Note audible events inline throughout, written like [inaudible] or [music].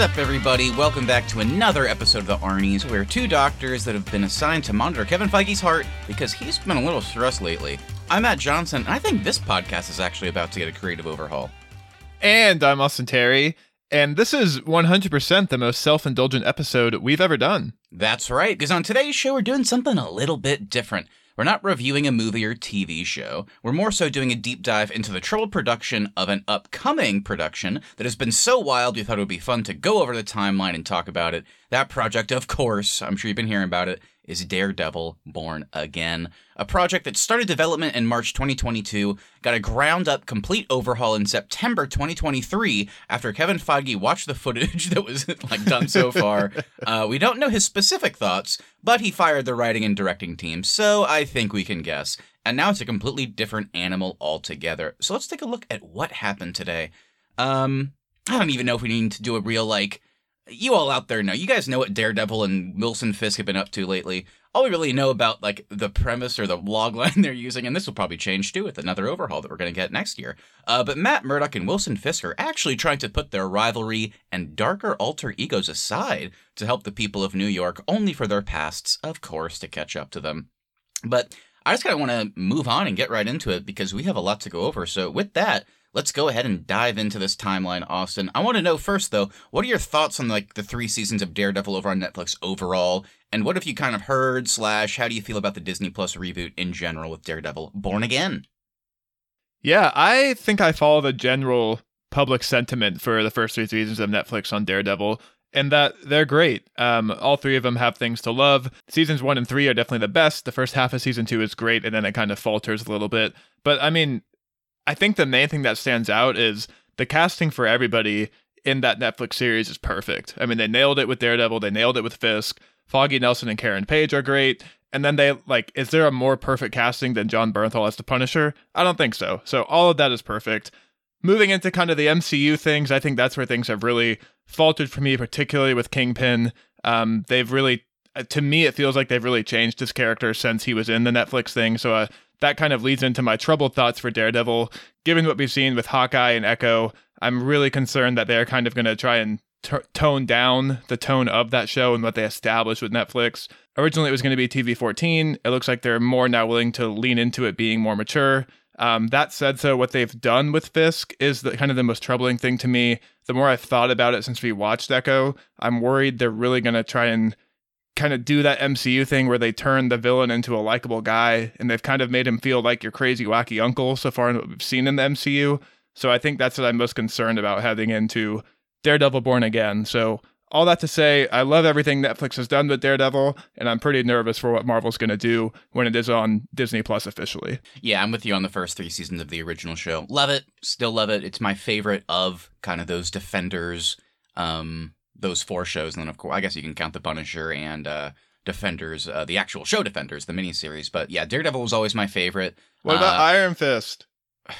What's up, everybody? Welcome back to another episode of the Arnie's, where two doctors that have been assigned to monitor Kevin Feige's heart because he's been a little stressed lately. I'm Matt Johnson, and I think this podcast is actually about to get a creative overhaul. And I'm Austin Terry, and this is 100% the most self indulgent episode we've ever done. That's right, because on today's show, we're doing something a little bit different. We're not reviewing a movie or TV show. We're more so doing a deep dive into the troubled production of an upcoming production that has been so wild we thought it would be fun to go over the timeline and talk about it. That project, of course, I'm sure you've been hearing about it, is Daredevil Born Again, a project that started development in March 2022, got a ground up complete overhaul in September 2023 after Kevin Feige watched the footage [laughs] that was like done so [laughs] far. uh, we don't know his specific thoughts, but he fired the writing and directing team, so I think we can guess. And now it's a completely different animal altogether. So let's take a look at what happened today. Um, I don't even know if we need to do a real like you all out there know. You guys know what Daredevil and Wilson Fisk have been up to lately. All we really know about like the premise or the log line [laughs] they're using, and this will probably change too with another overhaul that we're going to get next year. Uh, but Matt Murdock and Wilson Fisk are actually trying to put their rivalry and darker alter egos aside to help the people of New York, only for their pasts, of course, to catch up to them. But I just kind of want to move on and get right into it because we have a lot to go over. So with that, let's go ahead and dive into this timeline, Austin. I want to know first though, what are your thoughts on like the three seasons of Daredevil over on Netflix overall? And what have you kind of heard, slash, how do you feel about the Disney Plus reboot in general with Daredevil Born Again? Yeah, I think I follow the general public sentiment for the first three seasons of Netflix on Daredevil, and that they're great. Um, all three of them have things to love. Seasons one and three are definitely the best. The first half of season two is great, and then it kind of falters a little bit. But I mean, I think the main thing that stands out is the casting for everybody in that Netflix series is perfect. I mean, they nailed it with Daredevil, they nailed it with Fisk. Foggy Nelson and Karen Page are great. And then they like, is there a more perfect casting than Jon Bernthal as the Punisher? I don't think so. So all of that is perfect. Moving into kind of the MCU things, I think that's where things have really faltered for me, particularly with Kingpin. Um, they've really, uh, to me, it feels like they've really changed his character since he was in the Netflix thing. So uh, that kind of leads into my troubled thoughts for Daredevil. Given what we've seen with Hawkeye and Echo, I'm really concerned that they're kind of going to try and t- tone down the tone of that show and what they established with Netflix. Originally, it was going to be TV 14. It looks like they're more now willing to lean into it being more mature. Um, that said, so what they've done with Fisk is the, kind of the most troubling thing to me. The more I've thought about it since we watched Echo, I'm worried they're really going to try and kind of do that MCU thing where they turn the villain into a likable guy and they've kind of made him feel like your crazy wacky uncle so far in what we've seen in the MCU. So I think that's what I'm most concerned about heading into Daredevil Born Again. So all that to say, I love everything Netflix has done with Daredevil, and I'm pretty nervous for what Marvel's going to do when it is on Disney Plus officially. Yeah, I'm with you on the first three seasons of the original show. Love it, still love it. It's my favorite of kind of those Defenders, um, those four shows, and then of course, I guess you can count the Punisher and uh, Defenders, uh, the actual show Defenders, the miniseries. But yeah, Daredevil was always my favorite. What about Uh, Iron Fist?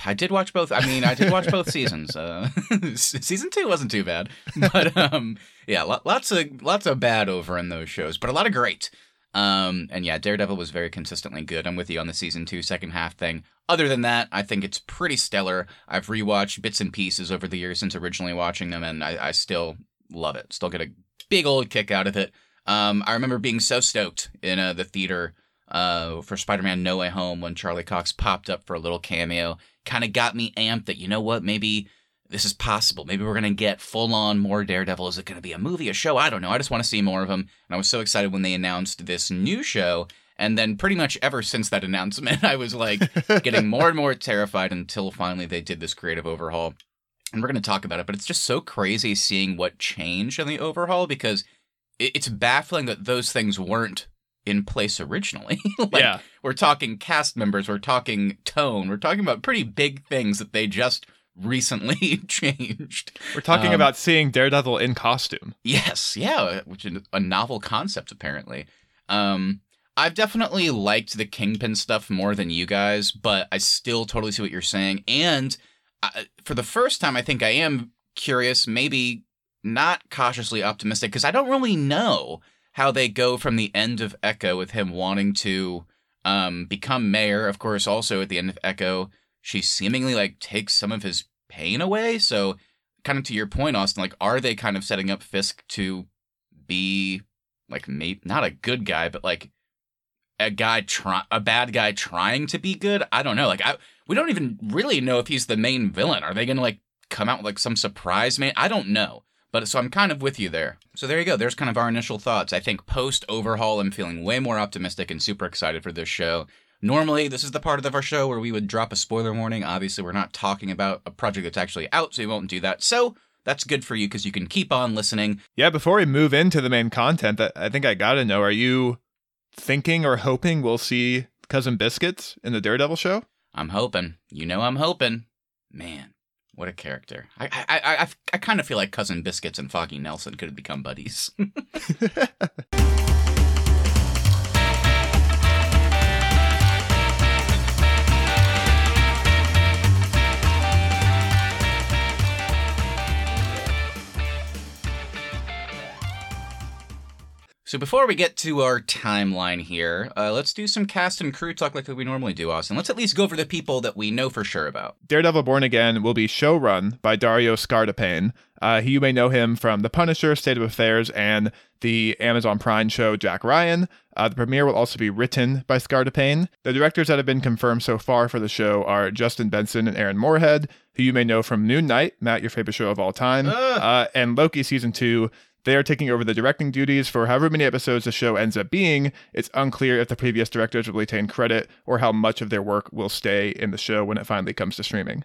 I did watch both. I mean, I did watch both seasons. Uh, [laughs] season two wasn't too bad, but um, yeah, lo- lots of lots of bad over in those shows, but a lot of great. Um, and yeah, Daredevil was very consistently good. I'm with you on the season two second half thing. Other than that, I think it's pretty stellar. I've rewatched bits and pieces over the years since originally watching them, and I, I still love it. Still get a big old kick out of it. Um, I remember being so stoked in uh, the theater uh, for Spider-Man No Way Home when Charlie Cox popped up for a little cameo. Kind of got me amped that you know what, maybe this is possible. Maybe we're gonna get full on more Daredevil. Is it gonna be a movie, a show? I don't know. I just want to see more of him. And I was so excited when they announced this new show. And then pretty much ever since that announcement, [laughs] I was like getting more and more terrified until finally they did this creative overhaul. And we're going to talk about it, but it's just so crazy seeing what changed in the overhaul because it's baffling that those things weren't in place originally. [laughs] like, yeah. we're talking cast members, we're talking tone, we're talking about pretty big things that they just recently [laughs] changed. We're talking Um, about seeing Daredevil in costume. Yes, yeah, which is a novel concept apparently. Um, I've definitely liked the Kingpin stuff more than you guys, but I still totally see what you're saying. And I, for the first time, I think I am curious, maybe not cautiously optimistic, because I don't really know how they go from the end of Echo with him wanting to um, become mayor. Of course, also at the end of Echo, she seemingly like takes some of his pain away. So kind of to your point, Austin, like, are they kind of setting up Fisk to be like, maybe not a good guy, but like a guy try a bad guy trying to be good? I don't know. Like, I we don't even really know if he's the main villain. Are they gonna like come out with like some surprise man? I don't know. But so I'm kind of with you there. So there you go. There's kind of our initial thoughts. I think post overhaul, I'm feeling way more optimistic and super excited for this show. Normally, this is the part of our show where we would drop a spoiler warning. Obviously, we're not talking about a project that's actually out, so we won't do that. So that's good for you because you can keep on listening. Yeah, before we move into the main content, I think I gotta know: Are you thinking or hoping we'll see Cousin Biscuits in the Daredevil show? I'm hoping. You know, I'm hoping. Man, what a character! I I I I, I kind of feel like Cousin Biscuits and Foggy Nelson could have become buddies. [laughs] [laughs] So before we get to our timeline here, uh, let's do some cast and crew talk like we normally do, Austin. Let's at least go over the people that we know for sure about. Daredevil Born Again will be showrun by Dario Scardapane. Uh, you may know him from The Punisher, State of Affairs, and the Amazon Prime show Jack Ryan. Uh, the premiere will also be written by Scardapane. The directors that have been confirmed so far for the show are Justin Benson and Aaron Moorhead, who you may know from Moon Knight, Matt, your favorite show of all time, uh, and Loki season two. They are taking over the directing duties for however many episodes the show ends up being. It's unclear if the previous directors will retain credit or how much of their work will stay in the show when it finally comes to streaming.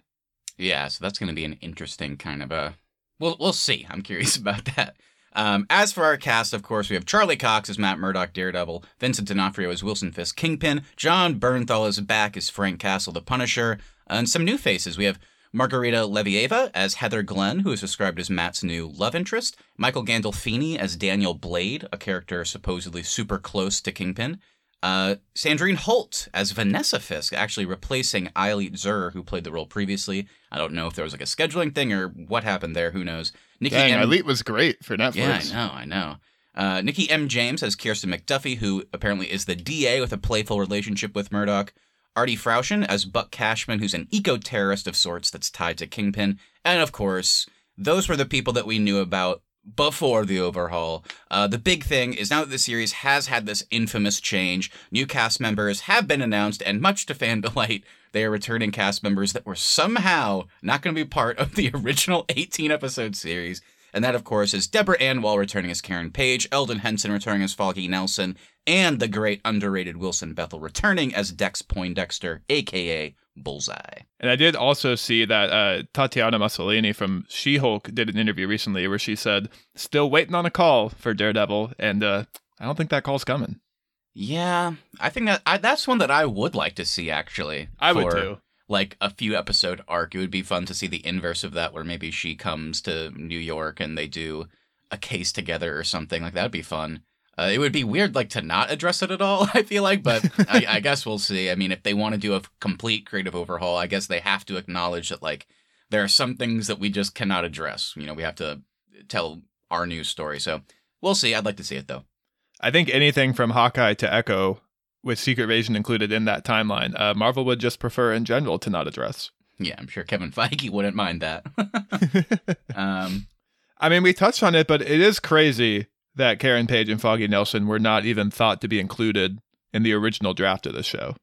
Yeah, so that's going to be an interesting kind of a. We'll we'll see. I'm curious [laughs] about that. Um, as for our cast, of course, we have Charlie Cox as Matt Murdock, Daredevil, Vincent D'Onofrio as Wilson Fisk, Kingpin, Jon Bernthal is back as Frank Castle, the Punisher, and some new faces. We have Margarita Levieva as Heather Glenn, who is described as Matt's new love interest. Michael Gandolfini as Daniel Blade, a character supposedly super close to Kingpin. Uh, Sandrine Holt as Vanessa Fisk, actually replacing Ayelet Zur, who played the role previously. I don't know if there was like a scheduling thing or what happened there. Who knows? Nikki Dang, M- was great for Netflix. Yeah, I know, I know. Uh, Nikki M. James as Kirsten McDuffie, who apparently is the DA with a playful relationship with Murdock. Arty Froushan as Buck Cashman, who's an eco terrorist of sorts that's tied to Kingpin. And of course, those were the people that we knew about before the overhaul. Uh, the big thing is now that the series has had this infamous change, new cast members have been announced, and much to fan [laughs] delight, they are returning cast members that were somehow not going to be part of the [laughs] original 18 episode series. And that, of course, is Deborah Ann returning as Karen Page, Elden Henson returning as Foggy Nelson, and the great underrated Wilson Bethel returning as Dex Poindexter, aka Bullseye. And I did also see that uh, Tatiana Maslany from She Hulk did an interview recently where she said, still waiting on a call for Daredevil, and uh, I don't think that call's coming. Yeah, I think that I, that's one that I would like to see actually. I would too like a few episode arc. It would be fun to see the inverse of that, where maybe she comes to New York and they do a case together or something. Like that'd be fun. Uh, it would be weird, like to not address it at all. [laughs] I feel like, but [laughs] I, I guess we'll see. I mean, if they want to do a complete creative overhaul, I guess they have to acknowledge that like there are some things that we just cannot address. You know, we have to tell our news story. So we'll see. I'd like to see it though. I think anything from Hawkeye to Echo with Secret Invasion included in that timeline, uh, Marvel would just prefer in general to not address. Yeah, I'm sure Kevin Feige wouldn't mind that. [laughs] um, I mean, we touched on it, but it is crazy that Karen Page and Foggy Nelson were not even thought to be included in the original draft of the show.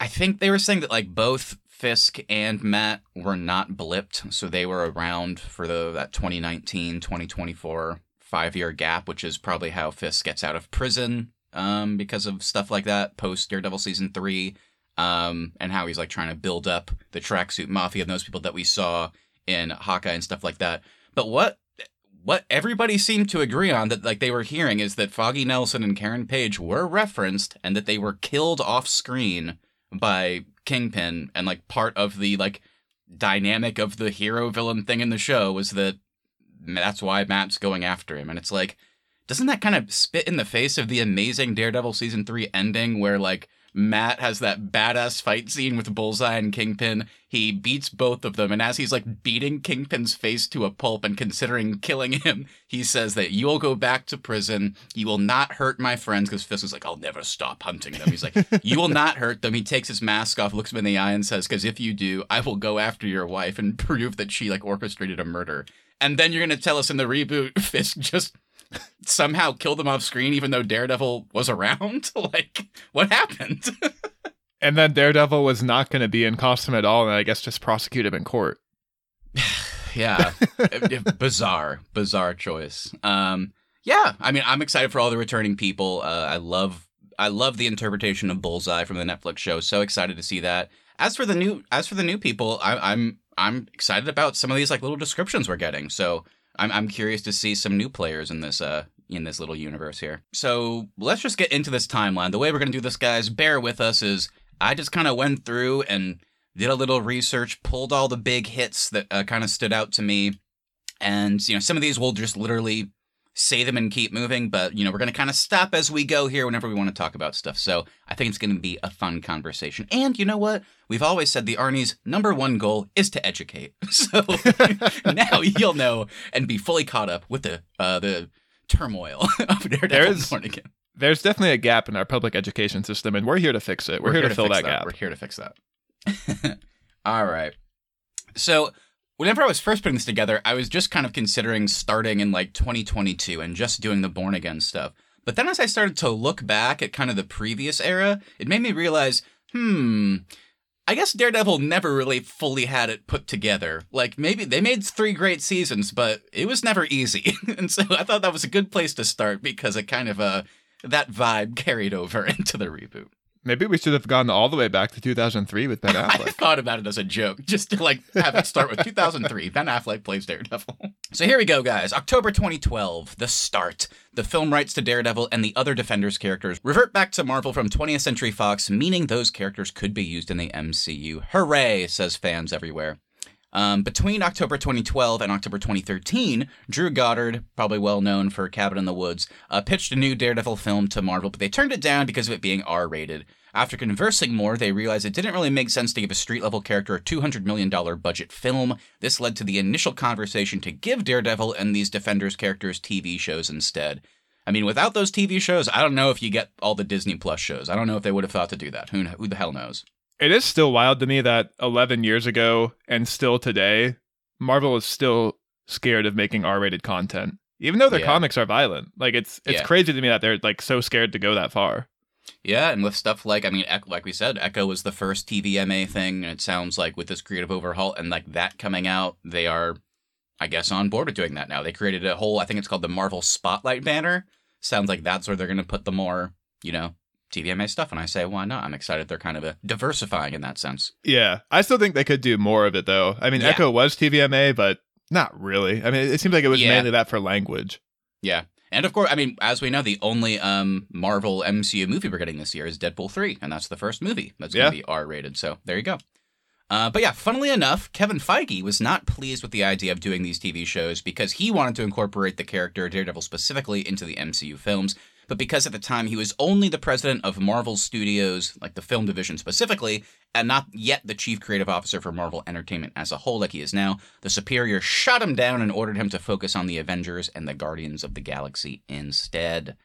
I think they were saying that like both Fisk and Matt were not blipped, so they were around for the that 2019 2024 five year gap, which is probably how Fisk gets out of prison um, because of stuff like that post Daredevil season three, um, and how he's like trying to build up the tracksuit mafia and those people that we saw in Hawkeye and stuff like that. But what what everybody seemed to agree on that like they were hearing is that Foggy Nelson and Karen Page were referenced and that they were killed off screen by Kingpin and like part of the like dynamic of the hero villain thing in the show was that that's why Matt's going after him and it's like doesn't that kind of spit in the face of the amazing Daredevil season three ending where like Matt has that badass fight scene with Bullseye and Kingpin. He beats both of them, and as he's like beating Kingpin's face to a pulp and considering killing him, he says that you will go back to prison. You will not hurt my friends because Fisk is like, I'll never stop hunting them. He's like, [laughs] you will not hurt them. He takes his mask off, looks him in the eye, and says, because if you do, I will go after your wife and [laughs] prove that she like orchestrated a murder. And then you're gonna tell us in the reboot, [laughs] Fisk just [laughs] somehow kill them off screen even though Daredevil was around? [laughs] like, what happened? [laughs] and then Daredevil was not going to be in costume at all, and I guess just prosecute him in court. [sighs] yeah, bizarre, bizarre choice. Um, yeah, I mean, I'm excited for all the returning people. Uh, I love, I love the interpretation of Bullseye from the Netflix show. So excited to see that. As for the new, as for the new people, I, I'm, I'm excited about some of these like little descriptions we're getting. So I'm I'm curious to see some new players in this uh in this little universe here. So let's just get into this timeline. The way we're gonna do this, guys, bear with us, is I just kind of went through and did a little research, pulled all the big hits that uh, kind of stood out to me, and you know some of these will just literally say them and keep moving, but you know, we're going to kind of stop as we go here whenever we want to talk about stuff. So I think it's going to be a fun conversation. And you know what? We've always said the Arnie's number one goal is to educate. [laughs] So [laughs] now you'll know and be fully caught up with the uh, the turmoil [laughs] of Daredevil there's, again. There's definitely a gap in our public education system, and we're here to fix it. We're, we're here, here, to, fill that, that gap. We're here to fix that. All right. So whenever I was first putting this together, I was just kind of considering starting in like 2022 and just doing the Born Again stuff. But then as I started to look back at kind of the previous era, it made me realize, hmm, I guess Daredevil never really fully had it put together. Like maybe they made three great seasons, but it was never easy. [laughs] and so I thought that was a good place to start because it kind of uh that vibe [laughs] carried over [laughs] into the reboot. Maybe we should have gone all the way back to 2003 with Ben [laughs] Affleck. I thought about it as a joke, just to like have it start with [laughs] 2003. Ben Affleck plays Daredevil. So here we go, guys. October 2012, the start. The film rights to Daredevil and the other Defenders characters revert back to Marvel from 20th Century Fox, meaning those characters could be used in the MCU. Hooray, says fans everywhere. Um, between October 2012 and October 2013, Drew Goddard, probably well known for Cabin in the Woods, uh, pitched a new Daredevil film to Marvel, but they turned it down because of it being R rated. After conversing more, they realized it didn't really make sense to give a street level character a $200 million budget film. This led to the initial conversation to give Daredevil and these Defenders characters TV shows instead. I mean, without those TV shows, I don't know if you get all the Disney Plus shows. I don't know if they would have thought to do that. Who, who the hell knows? It is still wild to me that 11 years ago and still today, Marvel is still scared of making R-rated content, even though their yeah. comics are violent. Like it's it's yeah. crazy to me that they're like so scared to go that far. Yeah, and with stuff like I mean, like we said, Echo was the first TVMA thing, and it sounds like with this creative overhaul and like that coming out, they are, I guess, on board with doing that now. They created a whole, I think it's called the Marvel Spotlight banner. Sounds like that's where they're going to put the more, you know, TVMA stuff, and I say, why not? I'm excited they're kind of diversifying in that sense. Yeah, I still think they could do more of it though. I mean, yeah. Echo was TVMA, but not really. I mean, it seems like it was yeah. mainly that for language. Yeah. And of course, I mean, as we know, the only um, Marvel MCU movie we're getting this year is Deadpool 3, and that's the first movie that's going to yeah. be R rated. So there you go. Uh, but yeah, funnily enough, Kevin Feige was not pleased with the idea of doing these TV shows because he wanted to incorporate the character Daredevil specifically into the MCU films but because at the time he was only the president of Marvel Studios, like the film division specifically, and not yet the chief creative officer for Marvel Entertainment as a whole, like he is now, the Superior shot him down and ordered him to focus on the Avengers and the Guardians of the Galaxy instead.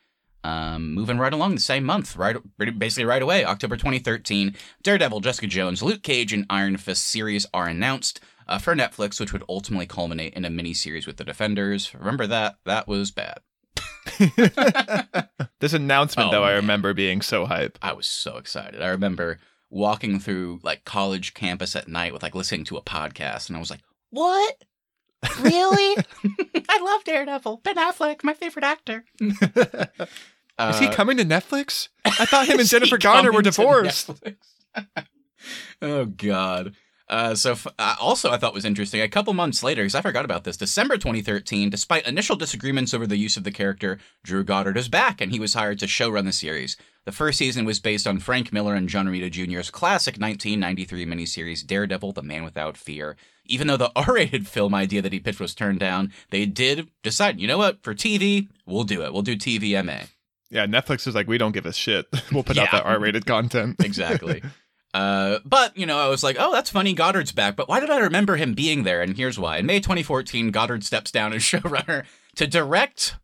Um, moving right along the same month, right, basically right away, October 2013, Daredevil, Jessica Jones, Luke Cage, and Iron Fist series are announced uh, for Netflix, which would ultimately culminate in a miniseries with the Defenders. Remember that? That was bad. [laughs] this announcement, oh, though, man. I remember being so hype. I was so excited. I remember walking through like college campus at night with like listening to a podcast, and I was like, "What? Really? [laughs] [laughs] I love Daredevil. Ben Affleck, my favorite actor." Uh, Is he coming to Netflix? I thought him and Jennifer Garner were divorced. oh God. Uh, so uh, also I thought was interesting. A couple months later, because I forgot about this, December 2013, despite initial disagreements over the use of the character, Drew Goddard is back, and he was hired to showrun the series. The first season was based on Frank Miller and John Romita Jr.'s classic 1993 miniseries Daredevil: The Man Without Fear. Even though the [laughs] R-rated film idea that he pitched was turned down, they did decide, you know what, for TV, we'll do it. We'll do TVMA. Yeah, Netflix is like, we don't give a shit. [laughs] we'll put out that R-rated content. exactly. [laughs] Uh, but you know, I was like, "Oh, that's funny. Goddard's back." But why did I remember him being there? And here's why: in May 2014, Goddard steps down as [laughs] showrunner to direct.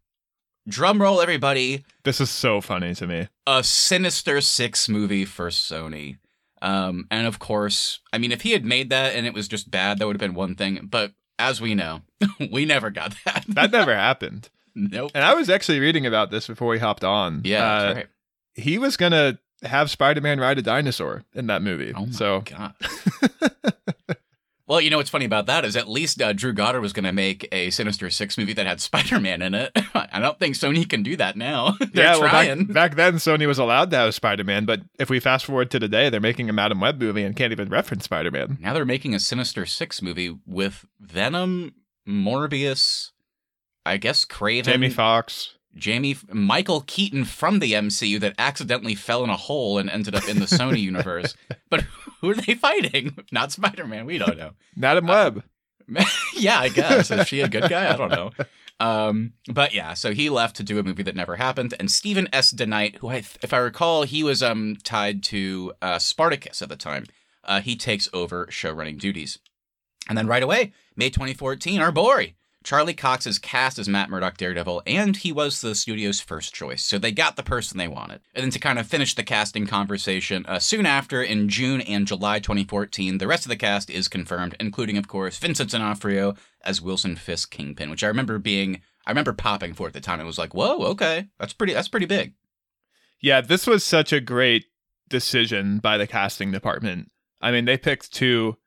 Drum roll, everybody! this is so funny to me. A Sinister Six movie for Sony. Um, and of course, I mean, if he had made that and it was just bad, that would have been one thing. But as we know, [laughs] we never got that. That [laughs] never happened. nope. And I was actually reading about this before we hopped on. Yeah, Uh, that's right. he was gonna have Spider-Man ride a dinosaur in that movie. Oh my so god. [laughs] well, you know what's funny about that is at least uh, Drew Goddard was going to make a Sinister Six movie that had [laughs] Spider-Man in it. [laughs] I don't think Sony can do that now. They're yeah, well, trying. back, back then Sony was allowed to have Spider-Man, but if we fast forward to today, they're making a Madame Web movie and can't even reference Spider-Man. now they're making a Sinister Six movie with Venom, Morbius, I guess Kraven, Jamie Foxx. Jamie, Michael Keaton from the MCU that accidentally fell in a hole and ended up in the Sony [laughs] universe. But who are they fighting? [laughs] Not Spider-Man. We don't know. Madam Uh, Web. [laughs] yeah, I guess. Is she a good guy? I don't know. Um, but yeah, so he left to do a movie that never happened. And Stephen S. DeKnight, who I, if I recall, he was um tied to uh, Spartacus at the time. Uh, he takes over showrunning duties. And then right away, May 2014, our boy Charlie Cox is cast as Matt Murdock Daredevil, and he was the studio's first choice. So they got the person they wanted. And then to kind of finish the casting conversation, uh, soon after, in June and July 2014, the rest of the cast is confirmed, including, of course, Vincent D'Onofrio as Wilson Fisk Kingpin, which I remember being, I remember popping for at the time. It was like, whoa, okay, that's pretty, that's pretty big. Yeah, this was such a great decision by the casting department. I mean, they picked two.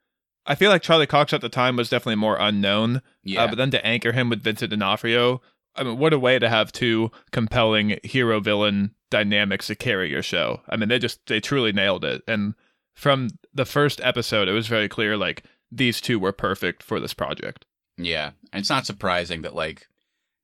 I feel like Charlie Cox at the time was definitely more unknown, Yeah, uh, but then to anchor him with Vincent D'Onofrio, I mean, what a way to have two compelling hero villain dynamics to carry your show. I mean, they just they truly nailed it. And from the first episode, it was very clear like these two were perfect for this project. Yeah, and it's not surprising that like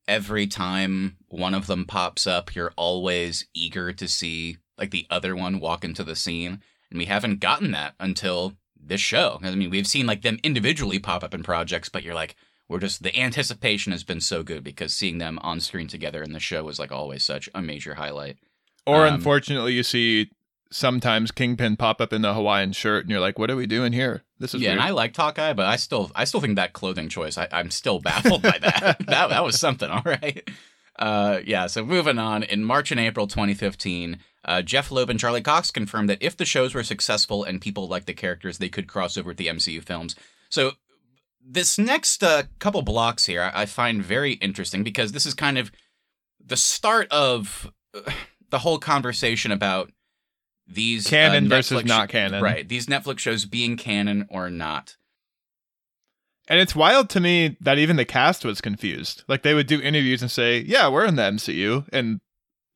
every time one of them pops up, you're always eager to see like the other one walk into the scene, and we haven't gotten that until this show. I mean, we've seen like them individually pop up in projects, but you're like, we're just the anticipation has been so good because seeing them on screen together in the show was like always such a major highlight. Or Um, unfortunately, you see sometimes Kingpin pop up in the Hawaiian shirt, and you're like, "What are we doing here? This is yeah, weird." and I liked Hawkeye, but I still I still think that clothing choice, I, I'm still baffled by that. [laughs] that that was something, [laughs] all right. Uh, yeah, so moving on. In March and April 2015, uh, Jeph Loeb and Charlie Cox confirmed that if the shows were successful and people liked the characters, they could cross over with the MCU films. So this next uh, couple blocks here, I, I find very interesting because this is kind of the start of uh, the whole conversation about these uh, Canon versus not canon. Right, these Netflix shows being canon or not. And it's wild to me that even the cast was confused. Like they would do interviews and say, "Yeah, we're in the MCU," and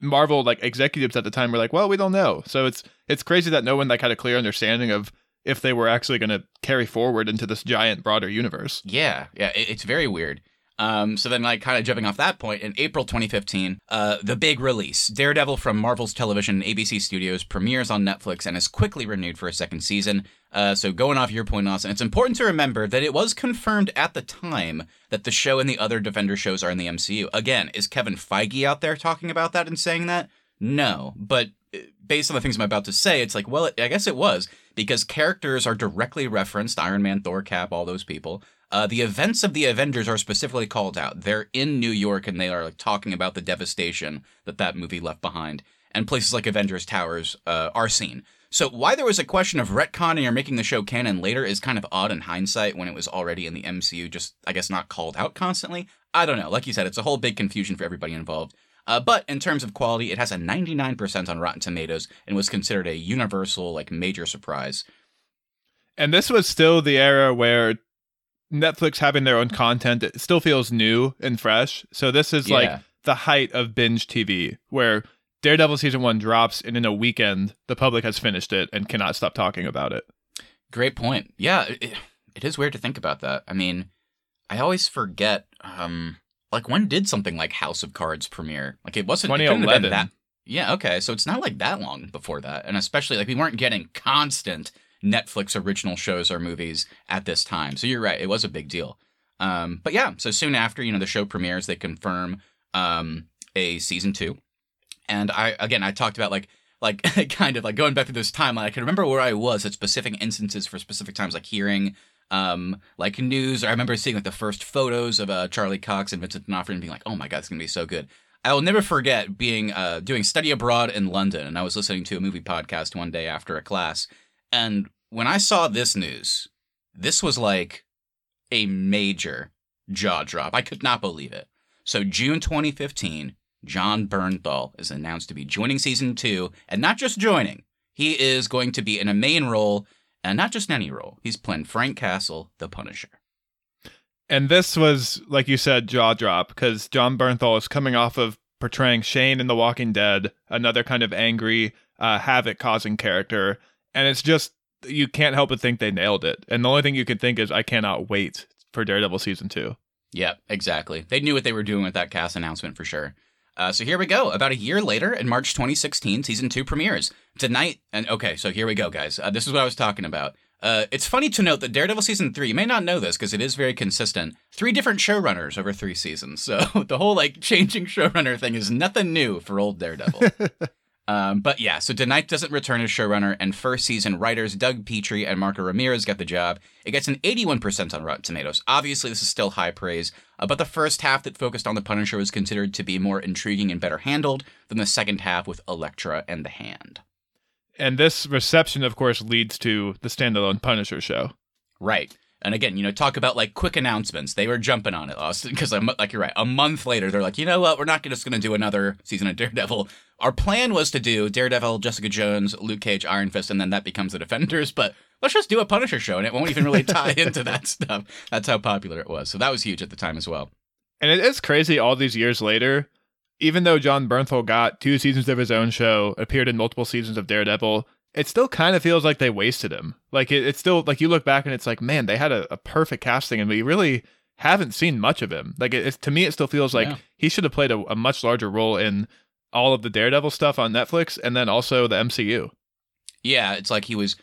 Marvel like executives at the time were like, "Well, we don't know." So it's it's crazy that no one like had a clear understanding of if they were actually going to carry forward into this giant broader universe. Yeah, yeah, it's very weird. Um, so then, like, kind of jumping off that point, in April 2015, uh, the big release, Daredevil from Marvel's television ABC Studios, premieres on Netflix and is quickly renewed for a second season. Uh, so going off your point, Austin, it's important to remember that it was confirmed at the time that the show and the other Defender shows are in the MCU. Again, is Kevin Feige out there talking about that and saying that? No, but uh, based on the things I'm about to say, it's like, well, I guess it was because characters are directly referenced Iron Man, Thor, Cap, all those people. Uh, the events of the Avengers are specifically called out. They're in New York and they are like talking about the devastation that that movie left behind. And places like Avengers Towers uh, are seen. So why there was a question of retconning or making the show canon later is kind of odd in hindsight when it was already in the MCU, just I guess not called out constantly. I don't know. Like you said, it's a whole big confusion for everybody involved. Uh, but in terms of quality, it has a 99% on Rotten Tomatoes and was considered a universal, like, major surprise. And this was still the era where Netflix having their own content it still feels new and fresh. So this is Yeah. like the height of binge TV where Daredevil season 1 drops and in a weekend the public has finished it and cannot stop talking about it. Great point. Yeah, it, it is weird to think about that. I mean, I always forget. Um, like when did something like House of Cards premiere? Like it wasn't. it have been 2011. That, yeah. Okay. So it's not like that long before that, and especially like we weren't getting constant Netflix original shows or movies at this time. So you're right. It was a big deal. Um, but yeah. So soon after, you know, the show premieres, they confirm um a season two. And I again I talked about like like [laughs] kind of like going back through this timeline. I can remember where I was at specific instances for specific times, like hearing um like news. Or I remember seeing like the first photos of uh, Charlie Cox and Vincent D'Onofrio and being like, oh my god, it's gonna be so good. I will never forget being uh, doing study abroad in London, and I was listening to a movie podcast one day after a class, and when I saw this news, this was like a major jaw drop. I could not believe it. So June 2015, Jon Bernthal is announced to be joining season two, and not just joining, he is going to be in a main role, and not just any role. He's playing Frank Castle, the Punisher. And this was, like you said, jaw drop because Jon Bernthal is coming off of portraying Shane in The Walking Dead, another kind of angry, uh, havoc causing character. And it's just, you can't help but think they nailed it. And the only thing you can think is, I cannot wait for Daredevil season two. Yep, exactly. They knew what they were doing with that cast announcement for sure. Uh, so here we go. About a year later, in March 2016, season two premieres. Tonight, and okay, so here we go, guys. Uh, this is what I was talking about. Uh, it's funny to note that Daredevil season three, you may not know this because it is very consistent. Three different showrunners over three seasons. [laughs] So the whole like changing showrunner thing is nothing new for old Daredevil. [laughs] um, but yeah, so DeKnight doesn't return as showrunner, and first season writers Doug Petrie and Marco Ramirez get the job. It gets an 81% on Rotten Tomatoes. Obviously, this is still high praise, uh, but the first half that focused on the Punisher was considered to be more intriguing and better handled than the second half with Elektra and the Hand. And this reception, of course, leads to the standalone Punisher show. Right. And again, you know, talk about like quick announcements. They were jumping on it, Austin, [laughs] because I'm like you're right. A month later, they're like, you know what? We're not just going to do another season of Daredevil. Our plan was to do Daredevil, Jessica Jones, Luke Cage, Iron Fist, and then that becomes the Defenders. But let's just do a Punisher show, and it won't even really [laughs] tie into that stuff. That's how popular it was. So that was huge at the time as well. And it is crazy all these years later even though Jon Bernthal got two seasons of his own show, appeared in multiple seasons of Daredevil, it still kind of feels like they wasted him. Like it, it's still like you look back and it's like, man, they had a, a perfect casting, and we really haven't seen much of him. Like it, to me, it still feels like yeah. he should have played a, a much larger role in all of the Daredevil stuff on Netflix, and then also the MCU. Yeah, it's like he was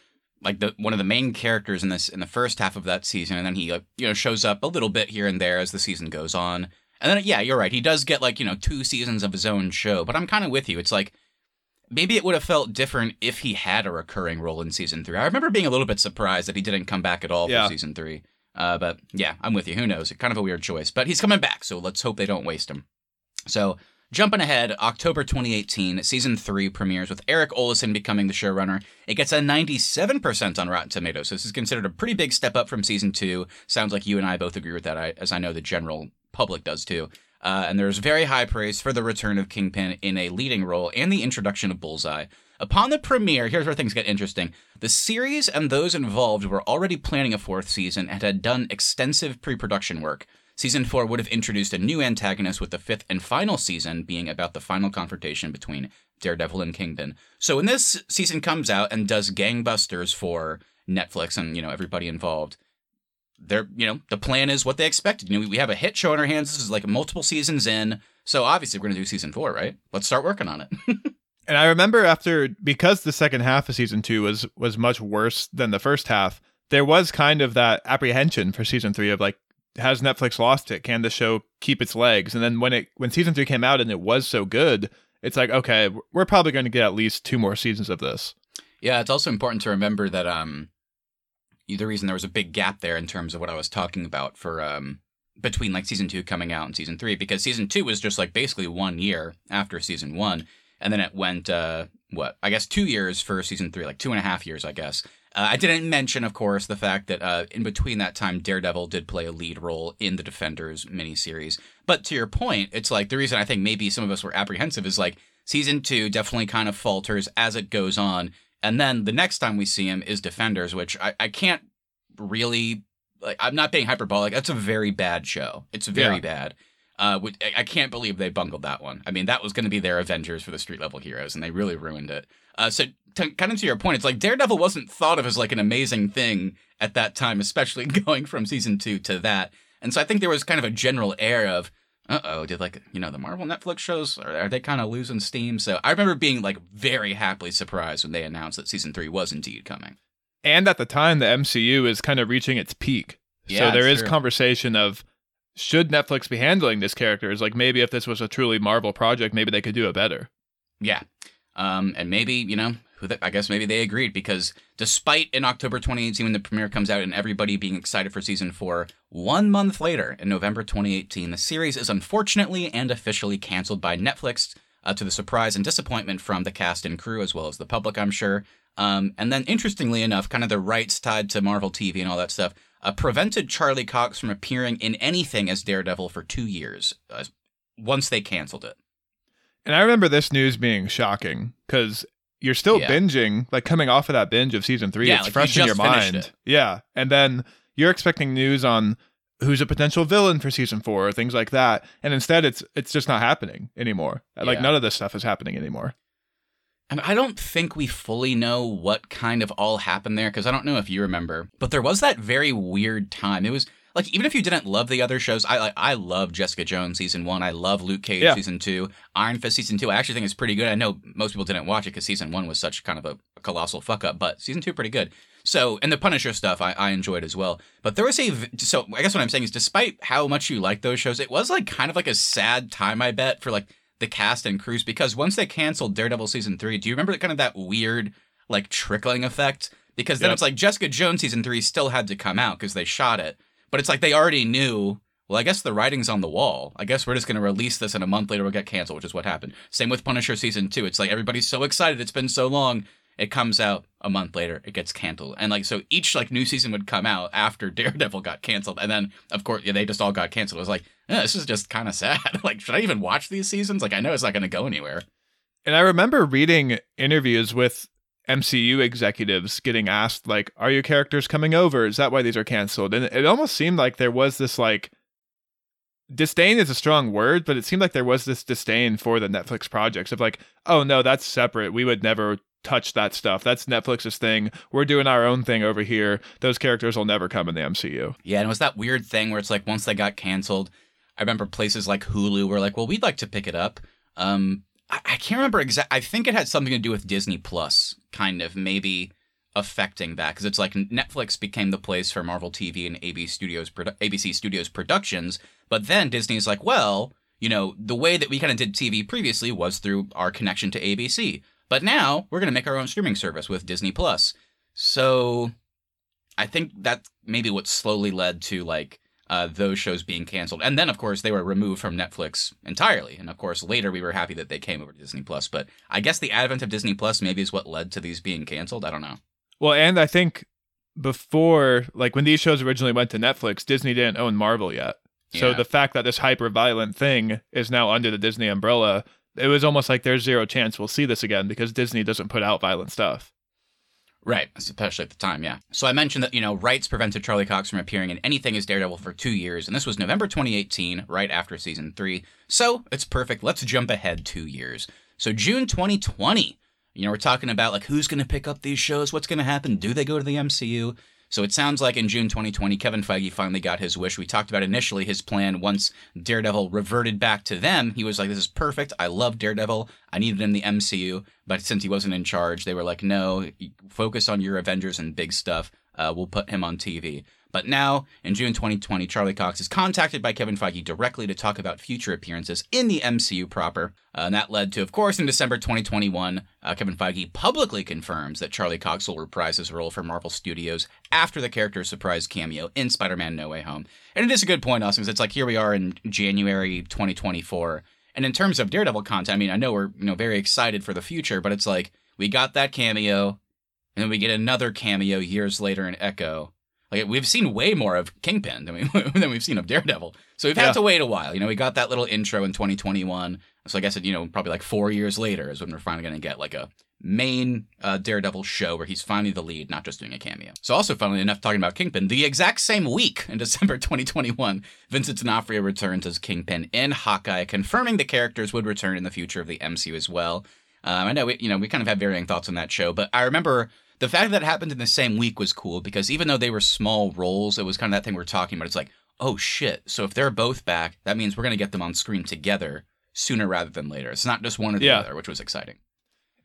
like the one of the main characters in this in the first half of that season, and then he like you know shows up a little bit here and there as the season goes on. And then yeah, you're right. He does get like you know two seasons of his own show, but I'm kind of with you. It's like maybe it would have felt different if he had a recurring role in season three. I remember being a little bit surprised that he didn't come back at all yeah. for season three. Uh, but yeah, I'm with you. Who knows? Kind of a weird choice, but he's coming back, so let's hope they don't waste him. So jumping ahead, October 2018, season three premieres with Erik Oleson becoming the showrunner. It gets a 97% on Rotten Tomatoes. So this is considered a pretty big step up from season two. Sounds like you and I both agree with that, as I know the general public does too. Uh, and there's very high praise for the return of Kingpin in a leading role and the introduction of Bullseye. Upon the premiere, here's where things get interesting. The series and those involved were already planning a fourth season and had done extensive pre production work. Season 4 would have introduced a new antagonist, with the fifth and final season being about the final confrontation between Daredevil and Kingpin. So when this season comes out and does gangbusters for Netflix and, you know, everybody involved, they're you know the plan is what they expected. You know, we have a hit show in our hands. This is like multiple seasons in, so obviously we're gonna do season four, right? Let's start working on it. [laughs] and I remember after because the second half of season two was was much worse than the first half. There was kind of that apprehension for season three of like, has Netflix lost it? Can the show keep its legs? And then when it when season three came out and it was so good, it's like okay, we're probably going to get at least two more seasons of this. Yeah, it's also important to remember that um the reason there was a big gap there in terms of what I was talking about for um between like season two coming out and season three because season two was just like basically one year after season one and then it went uh what i guess two years for season three like two and a half years i guess. Uh, i didn't mention of course the fact that uh, in between that time daredevil did play a lead role in the defenders miniseries. But to your point it's like the reason i think maybe some of us were apprehensive is like season two definitely kind of falters as it goes on and then the next time we see him is Defenders, which I, I can't really like. I'm not being hyperbolic. That's a very bad show. It's very yeah. bad. Uh, I can't believe they bungled that one. I mean, that was going to be their Avengers for the street level heroes, and they really ruined it. Uh, so, to, kind of to your point, it's like Daredevil wasn't thought of as like an amazing thing at that time, especially [laughs] going from season two to that. And so, I think there was kind of a general air of uh oh, did like you know the Marvel Netflix shows are, are they kind of losing steam? So I remember being like very happily surprised when they announced that season three was indeed coming. And at the time, the MCU is kind of reaching its peak. Yeah, so there is true. conversation of should Netflix be handling this character? Is like maybe if this was a truly Marvel project, maybe they could do it better. Yeah. Um, and maybe, you know, who I guess maybe they agreed because despite in October 2018 when the premiere comes out and everybody being excited for season four, one month later in November 2018, the series is unfortunately and officially canceled by Netflix uh, to the surprise and disappointment from the cast and crew as well as the public, I'm sure. Um, and then interestingly enough, kind of the rights tied to Marvel TV and all that stuff uh, prevented Charlie Cox from appearing in anything as Daredevil for two years uh, once they canceled it. And I remember this news being shocking because you're still Yeah. binging, like coming off of that binge of season three. Yeah, it's like, you fresh in your mind. it. Yeah. And then you're expecting news on who's a potential villain for season four or things like that. And instead it's it's just not happening anymore. Like Yeah. none of this stuff is happening anymore. And I don't think we fully know what kind of all happened there because I don't know if you remember, but there was that very weird time. It was like even if you didn't love the other shows, I like I love Jessica Jones season one. I love Luke Cage Yeah. season two, Iron Fist season two. I actually think it's pretty good. I know most people didn't watch it because season one was such kind of a, a colossal fuck up, but season two pretty good. So and the Punisher stuff I, I enjoyed as well. But there was a so I guess what I'm saying is despite how much you like those shows, it was like kind of like a sad time I bet for like the cast and crews because once they canceled Daredevil season three, do you remember kind of that weird like trickling effect? Because then Yep. it's like Jessica Jones season three still had to come out because they shot it, but it's like they already knew. Well, I guess the writing's on the wall. I guess we're just going to release this and a month later we'll get canceled, which is what happened. Same with Punisher season two. It's like everybody's so excited. It's been so long. It comes out a month later. It gets canceled, and like so, each like new season would come out after [laughs] Daredevil got canceled, and then of course yeah, they just all got canceled. It was like, eh, this is just kind of sad. [laughs] like, should I even watch these seasons? Like, I know it's not going to go anywhere. And I remember reading interviews with MCU executives getting asked, like, are your characters coming over? Is that why these are canceled? And it almost seemed like there was this, like, disdain is a strong word, but it seemed like there was this disdain for the Netflix projects of, like, oh, no, that's separate. We would never touch that stuff. That's Netflix's thing. We're doing our own thing over here. Those characters will never come in the MCU. Yeah, and it was that weird thing where it's like once they got canceled, I remember places like Hulu were like, well, we'd like to pick it up. Um, I, can't remember exact. I think it had something to do with Disney Plus, kind of maybe affecting that because it's like Netflix became the place for Marvel TV and AB Studios, produ- ABC Studios productions, but then Disney's like, well, you know, the way that we kind of did TV previously was through our connection to ABC, but now we're going to make our own streaming service with Disney Plus. So I think that's maybe what slowly led to like uh, those shows being canceled, and then of course they were removed from Netflix entirely. And of course later we were happy that they came over to Disney Plus. But I guess the advent of Disney Plus maybe is what led to these being canceled. I don't know. Well, and I think before, like when these shows originally went to Netflix, Disney didn't own Marvel yet. So Yeah. the fact that this hyper violent thing is now under the Disney umbrella, it was almost like there's zero chance we'll see this again because Disney doesn't put out violent stuff. Right, especially at the time, yeah. So I mentioned that, you know, rights prevented Charlie Cox from appearing in anything as Daredevil for two years, and this was November 2018, right after season three. So it's perfect. Let's jump ahead two years. So June 2020, you know, we're talking about like who's going to pick up these shows, what's going to happen, do they go to the MCU? So it sounds like in June 2020, Kevin Feige finally got his wish. We talked about initially his plan once Daredevil reverted back to them. He was like, This is perfect. I love Daredevil. I need it in the MCU. But since he wasn't in charge, they were like, No, focus on your Avengers and big stuff. Uh, we'll put him on TV. But now, in June 2020, Charlie Cox is contacted by Kevin Feige directly to talk about future appearances in the MCU proper. Uh, and that led to, of course, in December 2021, uh, Kevin Feige publicly confirms that Charlie Cox will reprise his role for Marvel Studios after the character's surprise cameo in Spider Man No Way Home. And it is a good point, Austin, because it's like here we are in January 2024. And in terms of Daredevil content, I mean, I know we're you know very excited for the future, but it's like we got that cameo, and then we get another cameo years later in Echo. Like we've seen way more of Kingpin than, we, [laughs] than we've seen of Daredevil. So we've had Yeah. to wait a while. You know, we got that little intro in 2021. So I guess it, you know probably like four years later is when we're finally going to get like a main uh, Daredevil show where he's finally the lead, not just doing a cameo. So also, funnily enough, talking about Kingpin, the exact same week in [laughs] December 2021, Vincent D'Onofrio returns as Kingpin in Hawkeye, confirming the characters would return in the future of the MCU as well. Um, I know we, you know, we kind of have varying thoughts on that show, but I remember the fact that it happened in the same week was cool because even though they were small roles, it was kind of that thing we're talking about. It's like, oh shit! So if they're both back, that means we're gonna get them on screen together sooner rather than later. It's not just one or the Yeah. other, which was exciting.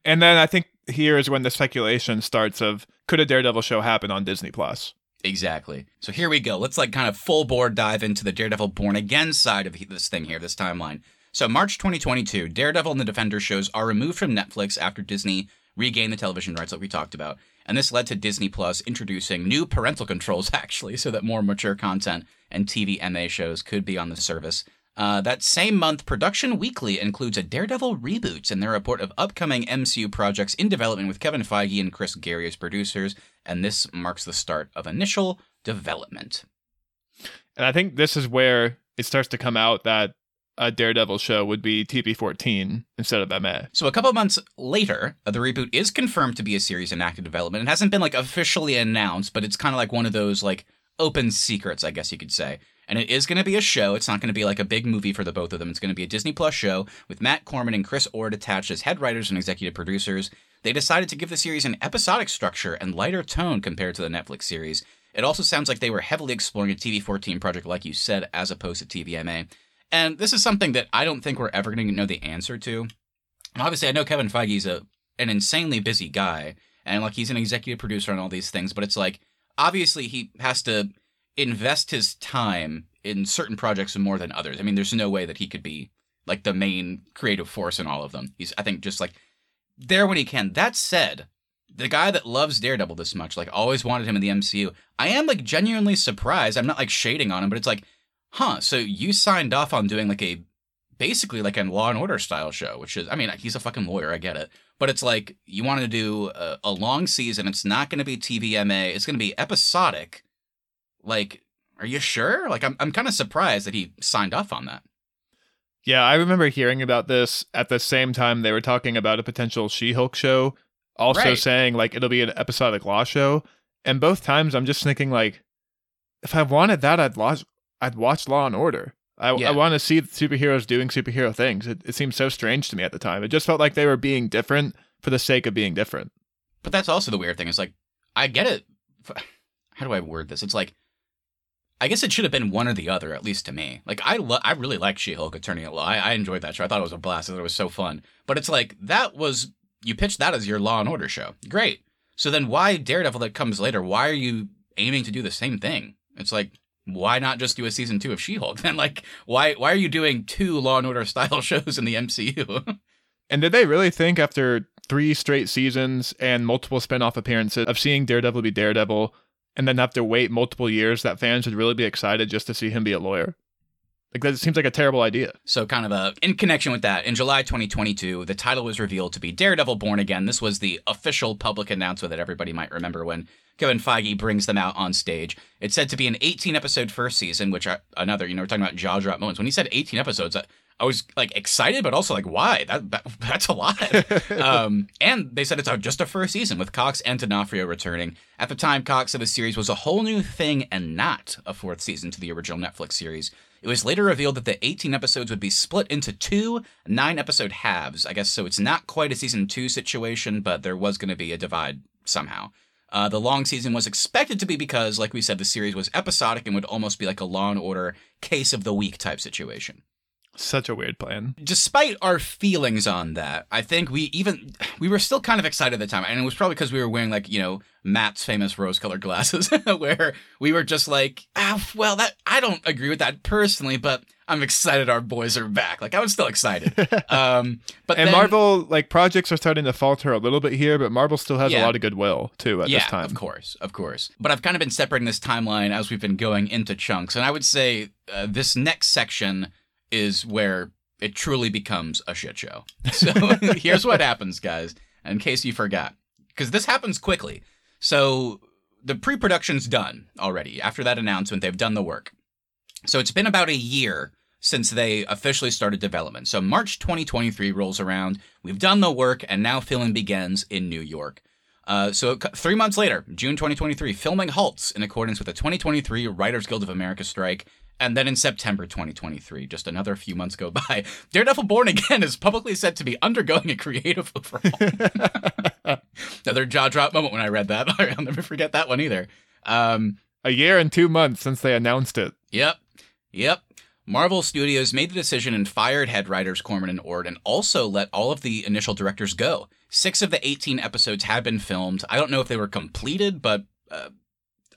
And then I think here is when the speculation starts of could a Daredevil show happen on Disney Plus? Exactly. So here we go. Let's like kind of full board dive into the Daredevil Born Again side of this thing here, this timeline. So, March 2022, Daredevil and the Defender shows are removed from Netflix after Disney regained the television rights, like we talked about. And this led to Disney Plus introducing new parental [laughs] controls, actually, so that more mature content and TV MA shows could be on the service. Uh, that same month, Production Weekly includes a Daredevil reboot and their report of upcoming MCU projects in development with Kevin Feige and Chris Gary as producers, and this marks the start of initial development. And I think this is where it starts to come out that a Daredevil show would be TV 14 instead of MA. So a couple months later, uh, the reboot is confirmed to be a series in active development. It hasn't been like officially announced, but it's kind of like one of those like open secrets, I guess you could say. And it is going to be a show. It's not going to be like a big movie for the both of them. It's going to be a Disney Plus show with Matt Corman and Chris Ord attached as head writers and executive producers. They decided to give the series an episodic structure and lighter tone compared to the Netflix series. It also sounds like they were heavily exploring a TV 14 project, like you said, as opposed to TVMA. And this is something that I don't think we're ever going to know the answer to. And obviously, I know Kevin Feige's a an insanely busy guy, and like he's an executive producer on all these things. But it's like obviously he has to invest his time in certain projects more than others. I mean, there's no way that he could be like the main creative force in all of them. He's I think just like there when he can. That said, the guy that loves Daredevil this much, like always wanted him in the MCU. I am like genuinely surprised. I'm not like shading on him, but it's like huh, so you signed off on doing like a basically like a Law and Order style show, which is, I mean, he's a fucking lawyer, I get it, but it's like you want to do a, a long season. It's not going to be TVMA. It's going to be episodic. Like, are you sure? Like, I'm I'm kind of surprised that he signed off on that. Yeah, I remember hearing about this at the same time they were talking about a potential She-Hulk show, also Right. saying like it'll be an episodic Law show. And both times I'm just thinking like, if I wanted that, I'd watch I'd watch Law and Order. I, Yeah. I want to see superheroes doing superhero things. It, it seemed so strange to me at the time. It just felt like they were being different for the sake of being different. But that's also the weird thing. Is like, I get it. How do I word this? It's like, I guess it should have been one or the other, at least to me. Like, I lo- I really like She-Hulk Attorney at Law. I-, I enjoyed that show. I thought it was a blast. I thought it was so fun. But it's like that was you pitched that as your Law and Order show. Great. So then why Daredevil that comes later? Why are you aiming to do the same thing? It's like why not just do a season two of She-Hulk? Then [laughs] like why why are you doing two Law and Order [laughs] style shows in the MCU? [laughs] And did they really think after three straight seasons and multiple spin-off appearances of seeing Daredevil be Daredevil and then have to wait multiple years that fans would really be excited just to see him be a lawyer? Like that seems like a terrible idea. So, kind of a in connection with that, in July 2022, the title was revealed to be Daredevil Born Again. This was the official public announcement that everybody might remember when Kevin Feige brings them out on stage. It's said to be an 18 episode first season, which I, another, you know, we're talking about jaw drop moments. When he said 18 episodes, I, I was like excited, but also like, why? That, that that's a lot. [laughs] um, and they said it's just a first season with Cox and D'Onofrio returning. At the time, Cox said the series was a whole new thing and not a fourth season to the original Netflix series. It was later revealed that the 18 episodes would be split into two nine episode halves. I guess so. It's not quite a season two situation, but there was going to be a divide somehow. Uh, the long season was expected to be because, like we said, the series was episodic and would almost be like a Law and Order case of the week type situation Such a weird plan. despite our feelings on that, I think we even we were still kind of excited at the time, and it was probably because we were wearing like you know Matt's famous rose-colored glasses, [laughs] where we were just like, ah, well, that I don't agree with that personally, but I'm excited our boys are back. Like I was still excited, [laughs] um, but And then- Marvel, like projects are starting to falter a little bit here, but Marvel still has Yeah. a lot of goodwill too at yeah, this time. Yeah, of course, of course. But I've kind of been separating this timeline as we've been going into chunks, and I would say uh, this next section is where it truly becomes a shit show. [laughs] So [laughs] here's what happens, guys, in case you forgot, because this happens quickly. So the pre-production's done already. After that announcement, they've done the work. So it's been about a year since they officially started development. So March 2023 rolls around. We've done the work, and now filming begins in New York. Uh, so three months later, June 2023, filming halts in accordance with the 2023 Writers Guild of America strike. And then in September 2023, just another few months go by, [laughs] Daredevil Born Again is publicly said to be undergoing a creative [laughs] overhaul. [laughs] another jaw drop moment when I read that. I'll never forget that one either. Um, A year and two months since they announced it. Yep. Yep. Marvel Studios made the decision and fired head writers Corman and Ord and also let all of the initial directors go. Six of the 18 episodes had been filmed. I don't know if they were completed, but uh,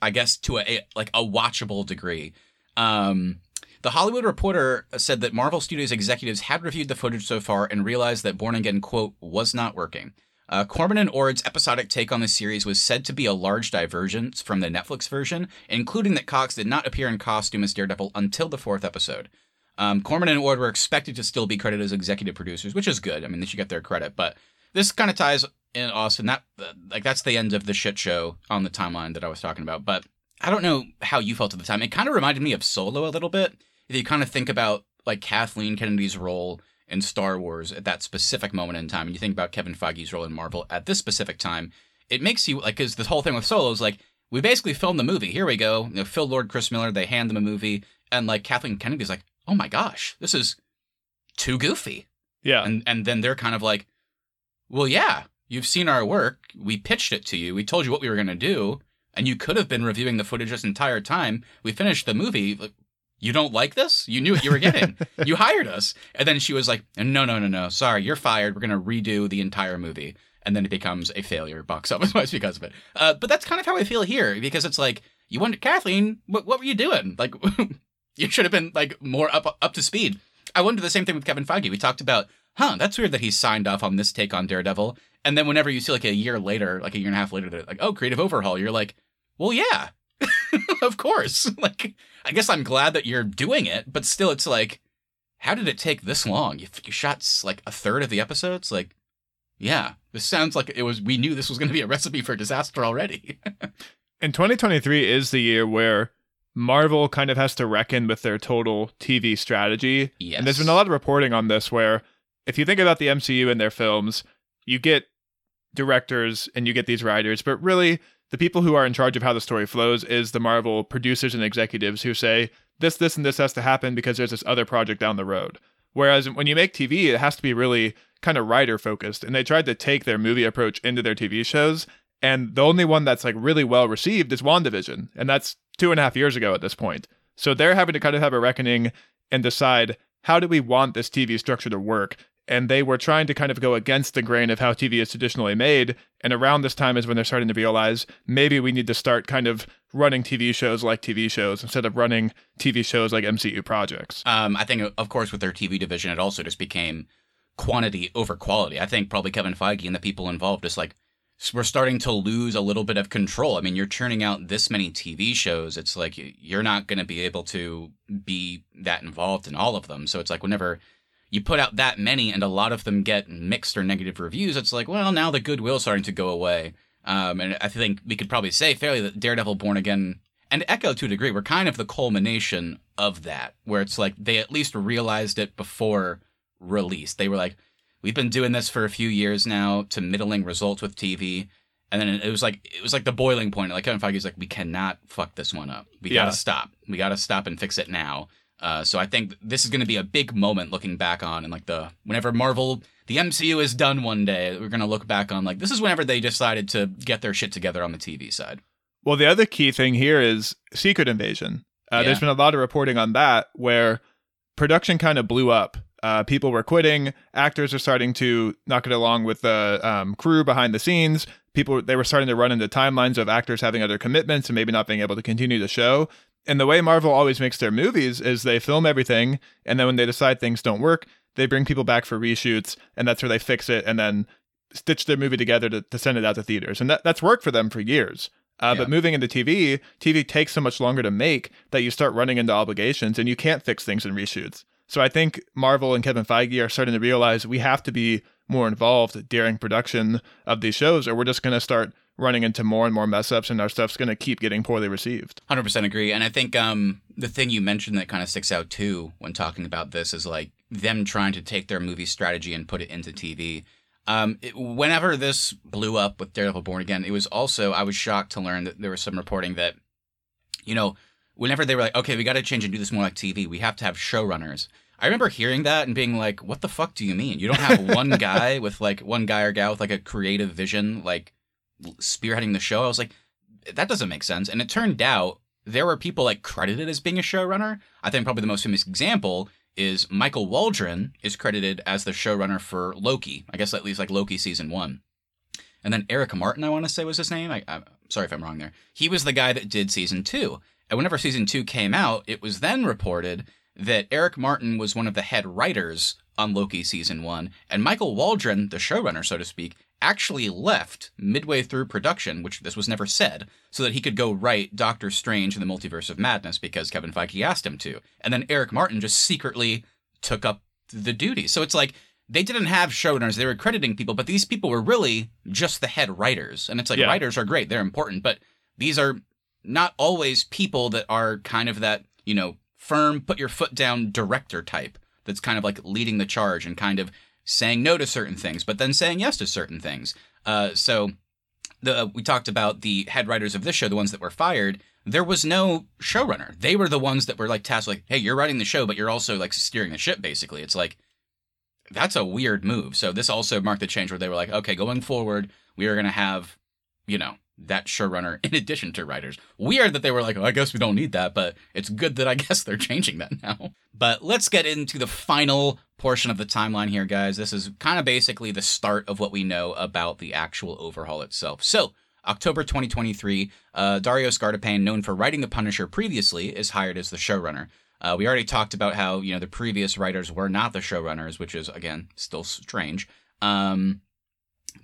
I guess to a, a like a watchable degree. Um, The Hollywood Reporter said that Marvel Studios executives had reviewed the footage so far and realized that Born Again, quote, was not working. Uh, Corman and Ord's episodic take on the series was said to be a large divergence from the Netflix version, including that Cox did not appear in costume as Daredevil until the fourth episode. Um, Corman and Ord were expected to still be credited as executive producers, which is good. I mean, they should get their credit. But this kind of ties in Austin. That like that's the end of the shit show on the timeline that I was talking about. But I don't know how you felt at the time. It kind of reminded me of Solo a little bit. If you kind of think about like Kathleen Kennedy's role in Star Wars at that specific moment in time, and you think about Kevin Feige's role in Marvel at this specific time, it makes you like because this whole thing with Solo is like we basically filmed the movie. Here we go. You know, Phil Lord, Chris Miller, they hand them a movie, and like Kathleen Kennedy's like, oh my gosh, this is too goofy. Yeah. And and then they're kind of like, well, yeah, you've seen our work. We pitched it to you. We told you what we were going to do, and you could have been reviewing the footage this entire time. We finished the movie. You don't like this? You knew what you were getting. [laughs] you hired us. And then she was like, no, no, no, no. Sorry, you're fired. We're going to redo the entire movie. And then it becomes a failure box [laughs] office wise because of it. Uh, but that's kind of how I feel here because it's like, you wonder, Kathleen, what, what were you doing? Like, [laughs] you should have been like more up up to speed. I wonder the same thing with Kevin Feige. We talked about, huh, that's weird that he signed off on this take on Daredevil. And then whenever you see like a year later, like a year and a half later, they're like, oh, creative overhaul, you're like, well, yeah, [laughs] of course. [laughs] like, I guess I'm glad that you're doing it, but still, it's like, how did it take this long? You, you shot like a third of the episodes? Like, yeah, this sounds like it was, we knew this was going to be a recipe for disaster already. [laughs] and 2023 is the year where Marvel kind of has to reckon with their total TV strategy. Yes. And there's been a lot of reporting on this where if you think about the MCU and their films, you get directors and you get these writers, but really the people who are in charge of how the story flows is the Marvel producers and executives who say this, this, and this has to happen because there's this other project down the road. Whereas when you make TV, it has to be really kind of writer focused. And they tried to take their movie approach into their TV shows. And the only one that's like really well received is WandaVision. And that's two and a half years ago at this point. So they're having to kind of have a reckoning and decide how do we want this TV structure to work? And they were trying to kind of go against the grain of how TV is traditionally made. And around this time is when they're starting to realize maybe we need to start kind of running TV shows like TV shows instead of running TV shows like MCU projects. Um, I think, of course, with their TV division, it also just became quantity over quality. I think probably Kevin Feige and the people involved just like, we're starting to lose a little bit of control. I mean, you're churning out this many TV shows. It's like you're not going to be able to be that involved in all of them. So it's like whenever you put out that many and a lot of them get mixed or negative reviews, it's like, well, now the goodwill's starting to go away. Um, and I think we could probably say fairly that Daredevil Born Again and Echo to a degree were kind of the culmination of that, where it's like they at least realized it before release. They were like, we've been doing this for a few years now to middling results with TV. And then it was like it was like the boiling point. Like Kevin Feige's like, we cannot fuck this one up. We Yeah. gotta stop. We gotta stop and fix it now. Uh, so I think this is going to be a big moment looking back on, and like the whenever Marvel, the MCU is done one day, we're going to look back on like this is whenever they decided to get their shit together on the TV side. Well, the other key thing here is Secret Invasion. Uh, There's Yeah. been a lot of reporting on that where production kind of blew up. Uh, people were quitting. Actors are starting to not get along with the um, crew behind the scenes. People they were starting to run into timelines of actors having other commitments and maybe not being able to continue the show. And the way Marvel always makes their movies is they film everything, and then when they decide things don't work, they bring people back for reshoots, and that's where they fix it and then stitch their movie together to, to send it out to theaters. And that, that's worked for them for years. Uh, Yeah. But moving into TV, TV takes so much longer to make that you start running into obligations and you can't fix things in reshoots. So I think Marvel and Kevin Feige are starting to realize we have to be more involved during production of these shows, or we're just going to start running into more and more mess ups, and our stuff's going to keep getting poorly received. Hundred percent agree, and I think um, the thing you mentioned that kind of sticks out too when talking about this is like them trying to take their movie strategy and put it into TV. Um, it, whenever this blew up with Daredevil Born Again, it was also I was shocked to learn that there was some reporting that, you know, whenever they were like, okay, we got to change and do this more like TV, we have to have showrunners. I remember hearing that and being like, what the fuck do you mean? You don't have one [laughs] guy with like one guy or gal with like a creative vision, like spearheading the show. I was like, that doesn't make sense. And it turned out there were people like credited as being a showrunner. I think probably the most famous example is Michael Waldron is credited as the showrunner for Loki. I guess at least like Loki season one. And then Eric Martin, I want to say was his name. I, I'm sorry if I'm wrong there. He was the guy that did season two. And whenever season two came out, it was then reported that Eric Martin was one of the head writers on Loki season one, and Michael Waldron, the showrunner, so to speak, actually left midway through production, which this was never said, so that he could go write Doctor Strange in the Multiverse of Madness because Kevin Feige asked him to. And then Eric Martin just secretly took up the duty. So it's like they didn't have showrunners, they were crediting people, but these people were really just the head writers. And it's like Yeah. writers are great, they're important, but these are not always people that are kind of that, you know, firm, put your foot down director type that's kind of like leading the charge and kind of saying no to certain things, but then saying yes to certain things. Uh, so the we talked about the head writers of this show, the ones that were fired. There was no showrunner. They were the ones that were like tasked, like, "Hey, you're writing the show, but you're also like steering the ship." Basically, it's like that's a weird move. So this also marked the change where they were like, "Okay, going forward, we are going to have, you know, that showrunner [laughs] in addition to writers." Weird that they were like, oh, "I guess we don't need that," but it's good that I [laughs] guess they're changing that now. But let's get into the final portion of the timeline here, guys. This is kind of basically the start of what we know about the actual overhaul itself. So, October 2023, uh, Dario Scardapane, known for writing The Punisher previously, is hired as the showrunner. Uh, we already talked about how you know the previous writers were not the showrunners, which is again still strange. Um,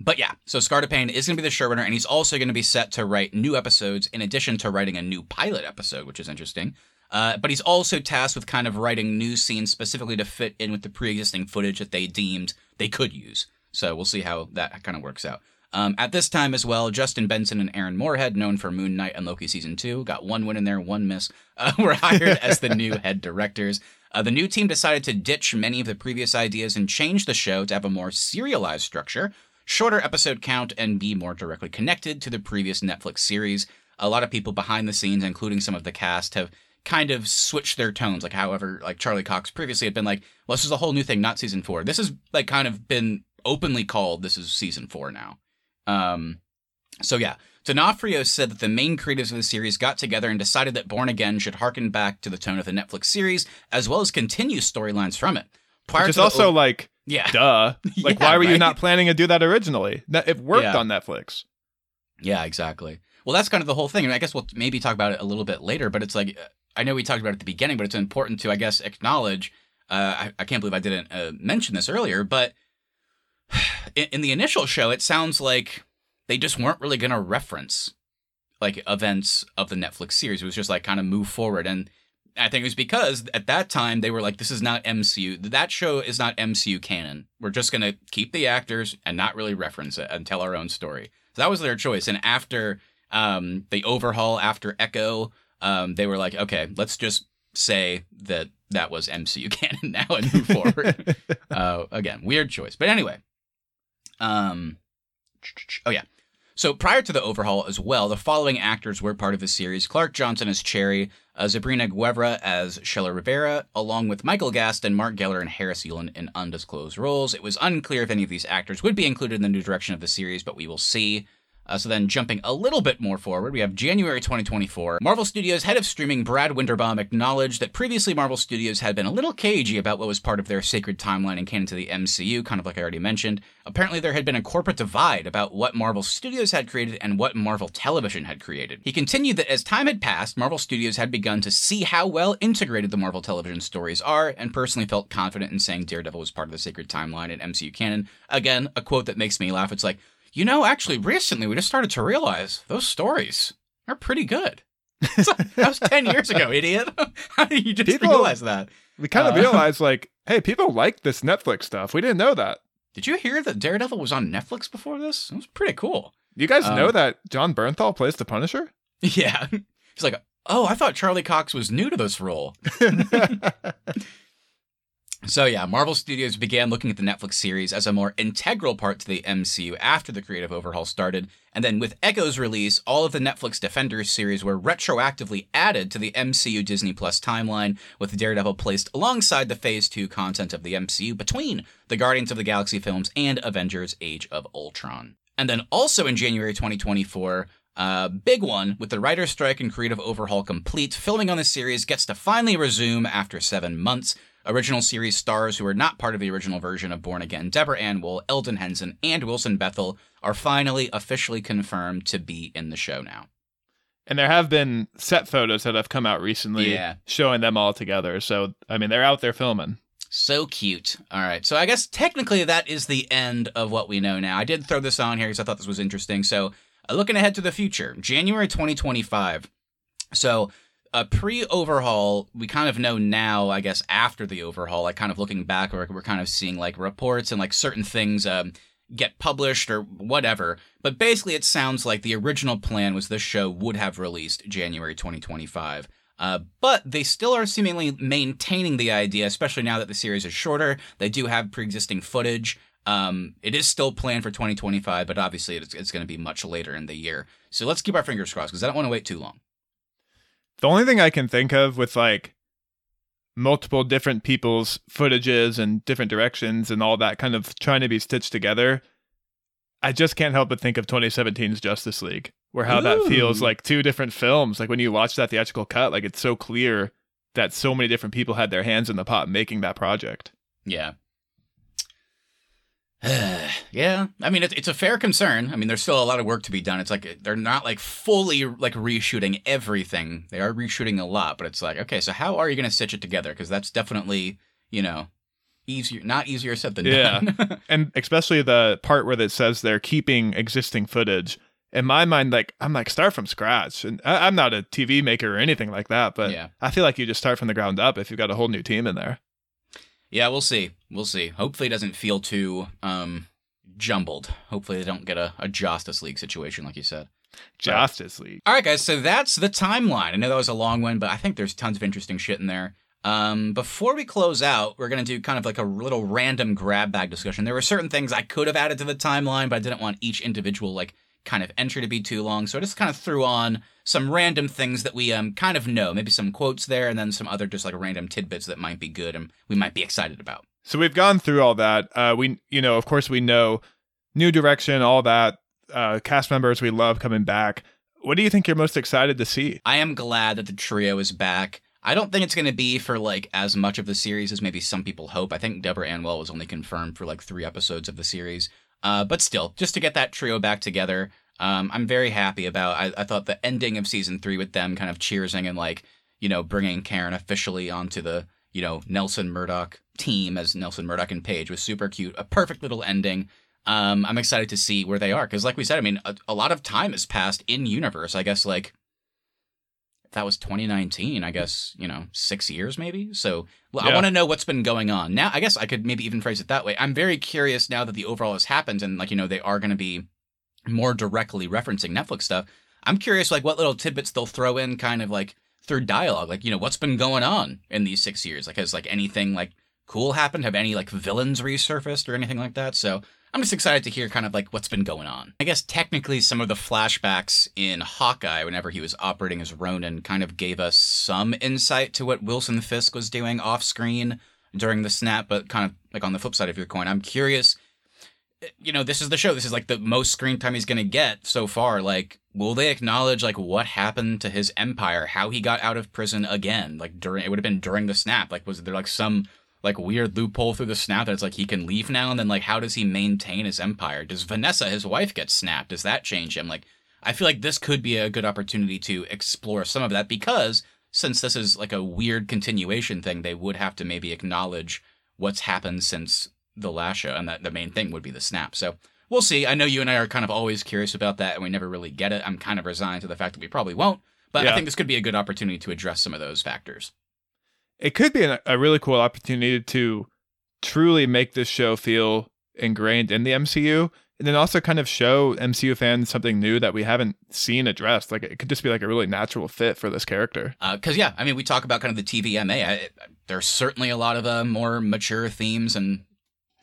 but yeah, so Scardapane is going to be the showrunner, and he's also going to be set to write new episodes in addition to writing a new pilot episode, which is interesting. Uh, but he's also tasked with kind of writing new scenes specifically to fit in with the pre-existing footage that they deemed they could use. So we'll see how that kind of works out. Um, at this time as well, Justin Benson and Aaron Moorhead, known for Moon Knight and Loki season two, got one win in there, one miss, uh, [laughs] were hired [laughs] as the new head directors. Uh, the new team decided to ditch many of the previous ideas and change the show to have a more serialized structure, shorter episode count, and be more directly connected to the previous Netflix series. A lot of people behind the scenes, including some of the cast, have kind of switched their tones. Like, however, like Charlie Cox previously had been like, well, this is a whole new thing, not season four. This has like kind of been openly called this is season four now. Um, so yeah, D'Onofrio said that the main creatives of the series got together and decided that Born Again should harken back to the tone of the Netflix series, as well as continue storylines from it. Prior Which also o- like, yeah, duh. [laughs] Like, Yeah, why were you not planning to do that originally? That- It worked Yeah. on Netflix. Yeah, exactly. Well, that's kind of the whole thing. And I guess we'll maybe talk about it a little bit later, but it's like, uh, I know we talked about it at the beginning, but it's important to, I guess, acknowledge. Uh, I, I can't believe I didn't uh, mention this earlier, but [sighs] in, in the initial show, it sounds like they just weren't really going to reference like events of the Netflix series. It was just like kind of move forward. And I think it was because at that time they were like, this is not MCU. That show is not MCU canon. We're just going to keep the actors and not really reference it and tell our own story. So that was their choice. And after um, the overhaul, after Echo, um, they were like, okay, let's just say that that was MCU [laughs] canon now and move forward. [laughs] uh, again, weird choice. But anyway, um, oh yeah. So prior to the overhaul as well, the following actors were part of the series: Clark Johnson as Cherry, uh, Zabryna Guevara as Sheila Rivera, along with Michael Gaston, Mark Geller, and Harris Yulin in undisclosed roles. It was unclear if any of these actors would be included in the new direction of the series, but we will see. Uh, so then, jumping a little bit more forward, we have January 2024. Marvel Studios head of streaming Brad Winderbaum acknowledged that previously Marvel Studios had been a little cagey about what was part of their sacred timeline and canon to the MCU, kind of like I already mentioned. Apparently, there had been a corporate divide about what Marvel Studios had created and what Marvel Television had created. He continued that as time had passed, Marvel Studios had begun to see how well integrated the Marvel Television stories are, and personally felt confident in saying Daredevil was part of the sacred timeline and MCU canon. Again, a quote that makes me laugh. It's like, you know, actually, recently we just started to realize those stories are pretty good. [laughs] That was 10 years ago, idiot. [laughs] How did you just People- realize that? We kind of Uh, realized, like, hey, people like this Netflix stuff. We didn't know that. Did you hear that Daredevil was on Netflix before this? It was pretty cool. You guys Um, know that Jon Bernthal plays the Punisher? [laughs] Yeah. He's like, oh, I thought Charlie Cox was new to this role. So yeah, Marvel Studios began looking at the Netflix series as a more integral part to the MCU after the creative overhaul started, and then with Echo's release, all of the Netflix Defenders series were retroactively added to the MCU Disney Plus timeline, with Daredevil placed alongside the Phase 2 content of the MCU between the Guardians of the Galaxy films and Avengers Age of Ultron. And then also in January 2024, uh, big one, with the writer's strike and creative overhaul complete, filming on the series gets to finally resume after seven months. Original series stars who are not part of the original version of Born Again, Deborah Ann Woll, Elden Henson, and Wilson Bethel, are finally officially confirmed to be in the show now. And there have been set photos that have come out recently Yeah. showing them all together. So, I mean, they're out there filming. So cute. All right. So I guess technically that is the end of what we know now. I did throw this on here because I thought this was interesting. So uh, looking ahead to the future, January 2025. So a pre-overhaul, we kind of know now, I guess, after the overhaul, like kind of looking back, we're, we're kind of seeing like reports and like certain things um, get published or whatever. But basically, it sounds like the original plan was this show would have released January 2025. Uh, but they still are seemingly maintaining the idea, especially now that the series is shorter. They do have pre-existing footage. Um, it is still planned for 2025, but obviously it's, it's going to be much later in the year. So let's keep our fingers crossed because I don't want to wait too long. The only thing I can think of with like multiple different people's footages and different directions and all that kind of trying to be stitched together, I just can't help but think of 2017's Justice League, where how that feels like two different films. Like when you watch that theatrical cut, like it's so clear that so many different people had their hands in the pot making that project. Yeah. [sighs] yeah, I mean it's it's a fair concern. I mean there's still a lot of work to be done. It's like they're not like fully like reshooting everything. They are reshooting a lot, but it's like okay, so how are you going to stitch it together? Because that's definitely you know easier, not easier said than Yeah. done. [laughs] And especially the part where it says they're keeping existing footage. In my mind, like I'm like start from scratch, and I, I'm not a TV maker or anything like that, but Yeah. I feel like you just start from the ground up if you've got a whole new team in there. Yeah, we'll see. We'll see. Hopefully it doesn't feel too um jumbled. Hopefully they don't get a, a Justice League situation like you said. Justice League. All right, guys. So that's the timeline. I know that was a long one, but I think there's tons of interesting shit in there. Um, before we close out, we're gonna do kind of like a little random grab bag discussion. There were certain things I could have added to the timeline, but I didn't want each individual like kind of entry to be too long, so I just kind of threw on some random things that we um kind of know, maybe some quotes there, and then some other just like random tidbits that might be good and we might be excited about. So we've gone through all that. Uh, we, you know, of course, we know new direction, all that. Uh, cast members we love coming back. What do you think you're most excited to see? I am glad that the trio is back. I don't think it's going to be for like as much of the series as maybe some people hope. I think Deborah Ann Woll was only confirmed for like three episodes of the series. Uh, but still, just to get that trio back together, um, I'm very happy about. I, I thought the ending of season three with them kind of cheersing and like you know bringing Karen officially onto the you know Nelson Murdock team as Nelson Murdock and Page was super cute. A perfect little ending. Um, I'm excited to see where they are because, like we said, I mean, a, a lot of time has passed in universe. I guess like that was 2019, I guess, you know, six years maybe. So well, I want to know what's been going on. Now, I guess I could maybe even phrase it that way. I'm very curious now that the overall has happened and, like, you know, they are going to be more directly referencing Netflix stuff. I'm curious, like, what little tidbits they'll throw in kind of like through dialogue. Like, you know, what's been going on in these six years? Like, has like anything like cool happened? Have any like villains resurfaced or anything like that? So I'm just excited to hear kind of like what's been going on. I guess technically some of the flashbacks in Hawkeye, whenever he was operating as Ronin, kind of gave us some insight to what Wilson Fisk was doing off screen during the snap, but kind of like on the flip side of your coin, I'm curious. Eh, you know, this is the show. This is like the most screen time he's going to get so far. Like, will they acknowledge like what happened to his empire, how he got out of prison again? Like during it would have been during the snap. Like, was there like some like weird loophole through the snap that it's like he can leave now and then like how does he maintain his empire? Does vanessa his wife get snapped? Does that change him? Like i feel like this could be a good opportunity to explore some of that because since this is like a weird continuation thing they would have to maybe acknowledge what's happened since the last show and that the main thing would be the snap. So we'll see. I know you and i are kind of always curious about that and we never really get it. I'm kind of resigned to the fact that we probably won't but i think this could be a good opportunity to address some of those factors It could be an, a really cool opportunity to truly make this show feel ingrained in the MCU. And then also kind of show MCU fans something new that we haven't seen addressed. Like it could just be like a really natural fit for this character. because yeah, I mean, we talk about kind of the TVMA. I, there's certainly a lot of uh, more mature themes, and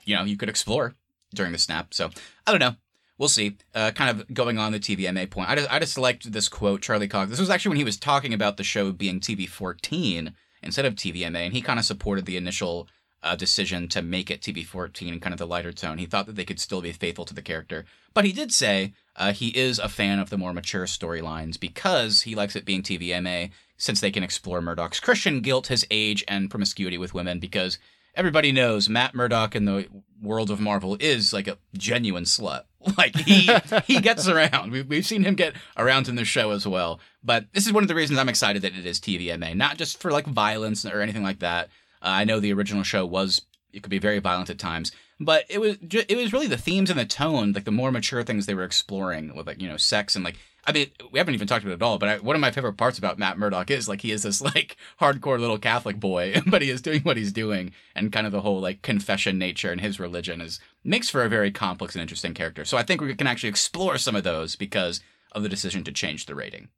you know, you could explore during the snap. So I don't know. We'll see. Uh, kind of going on the TVMA point. I just, I just liked this quote, Charlie Cox. This was actually when he was talking about the show being TV 14 instead of TVMA, and he kind of supported the initial uh, decision to make it TV 14 and kind of the lighter tone. He thought that they could still be faithful to the character, but he did say uh, he is a fan of the more mature storylines because he likes it being TVMA since they can explore Murdock's Christian guilt, his age, and promiscuity with women. Because everybody knows Matt Murdock in the world of Marvel is like a genuine slut. [laughs] Like he he gets around. We've we've seen him get around in the show as well. But this is one of the reasons I'm excited that it is TVMA, not just for like violence or anything like that. Uh, I know the original show was it could be very violent at times, but it was ju- it was really the themes and the tone, like the more mature things they were exploring with like you know sex and like I mean, we haven't even talked about it at all, but I, one of my favorite parts about Matt Murdock is like he is this [laughs] like hardcore little Catholic boy, [laughs] but he is doing what he's doing, and kind of the whole like confession nature and his religion is makes for a very complex and interesting character. So I think we can actually explore some of those because of the decision to change the rating.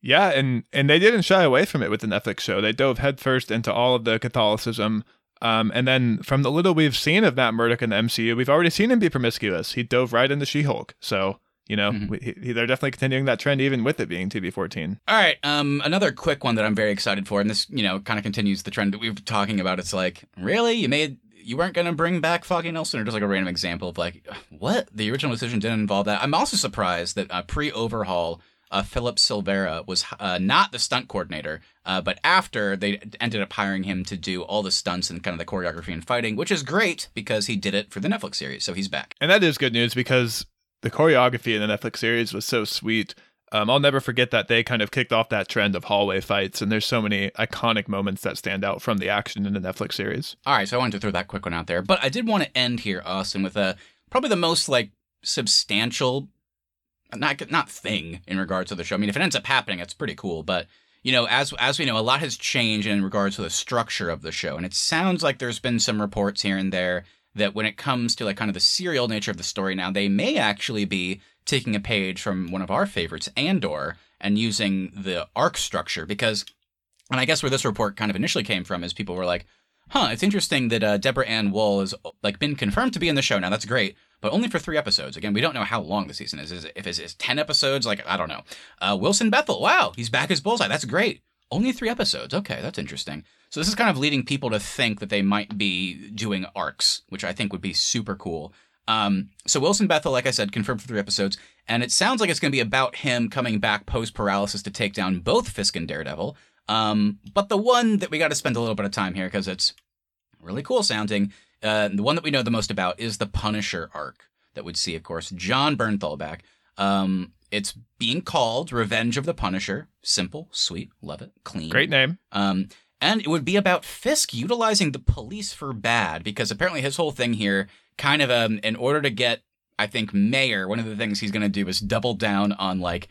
Yeah, and and they didn't shy away from it with the Netflix show. They dove headfirst into all of the Catholicism. Um, and then from the little we've seen of Matt Murdock in the MCU, we've already seen him be promiscuous. He dove right into She-Hulk. So you know, Mhm. we, he, they're definitely continuing that trend, even with it being TV14. All right, um, another quick one that I'm very excited for, and this you know kind of continues the trend that we've been talking about. It's like, really, you made you weren't gonna bring back Foggy Nelson, or just like a random example of like, what the original decision didn't involve that. I'm also surprised that uh, pre-overhaul. Uh, Philip Silvera was uh, not the stunt coordinator, uh, but after they ended up hiring him to do all the stunts and kind of the choreography and fighting, which is great because he did it for the Netflix series, so he's back. And that is good news because the choreography in the Netflix series was so sweet. Um, I'll never forget that they kind of kicked off that trend of hallway fights, and there's so many iconic moments that stand out from the action in the Netflix series. All right, so I wanted to throw that quick one out there, but I did want to end here, Austin, with a probably the most like substantial, not not thing in regards to the show. I mean, if it ends up happening, it's pretty cool. But you know, as as we know, a lot has changed in regards to the structure of the show, and it sounds like there's been some reports here and there that when it comes to like kind of the serial nature of the story now, they may actually be taking a page from one of our favorites, Andor, and using the arc structure because. And I guess where this report kind of initially came from is people were like, huh, it's interesting that uh, Deborah Ann Woll has like been confirmed to be in the show now. That's great, but only for three episodes. Again, we don't know how long the season is. is it, if it's, it's ten episodes, like I don't know. Uh, Wilson Bethel, wow, he's back as Bullseye. That's great. Only three episodes. Okay, that's interesting. So this is kind of leading people to think that they might be doing arcs, which I think would be super cool. Um, so Wilson Bethel, like I said, confirmed for three episodes, and it sounds like it's going to be about him coming back post paralysis to take down both Fisk and Daredevil. Um, but the one that we got to spend a little bit of time here because it's really cool sounding. Uh, the one that we know the most about is the Punisher arc that would see, of course, Jon Bernthal back. Um, it's being called Revenge of the Punisher. Simple, sweet, love it, clean. Great name. Um, and it would be about Fisk utilizing the police for bad because apparently his whole thing here, kind of, um, in order to get, I think, Mayor, one of the things he's going to do is double down on like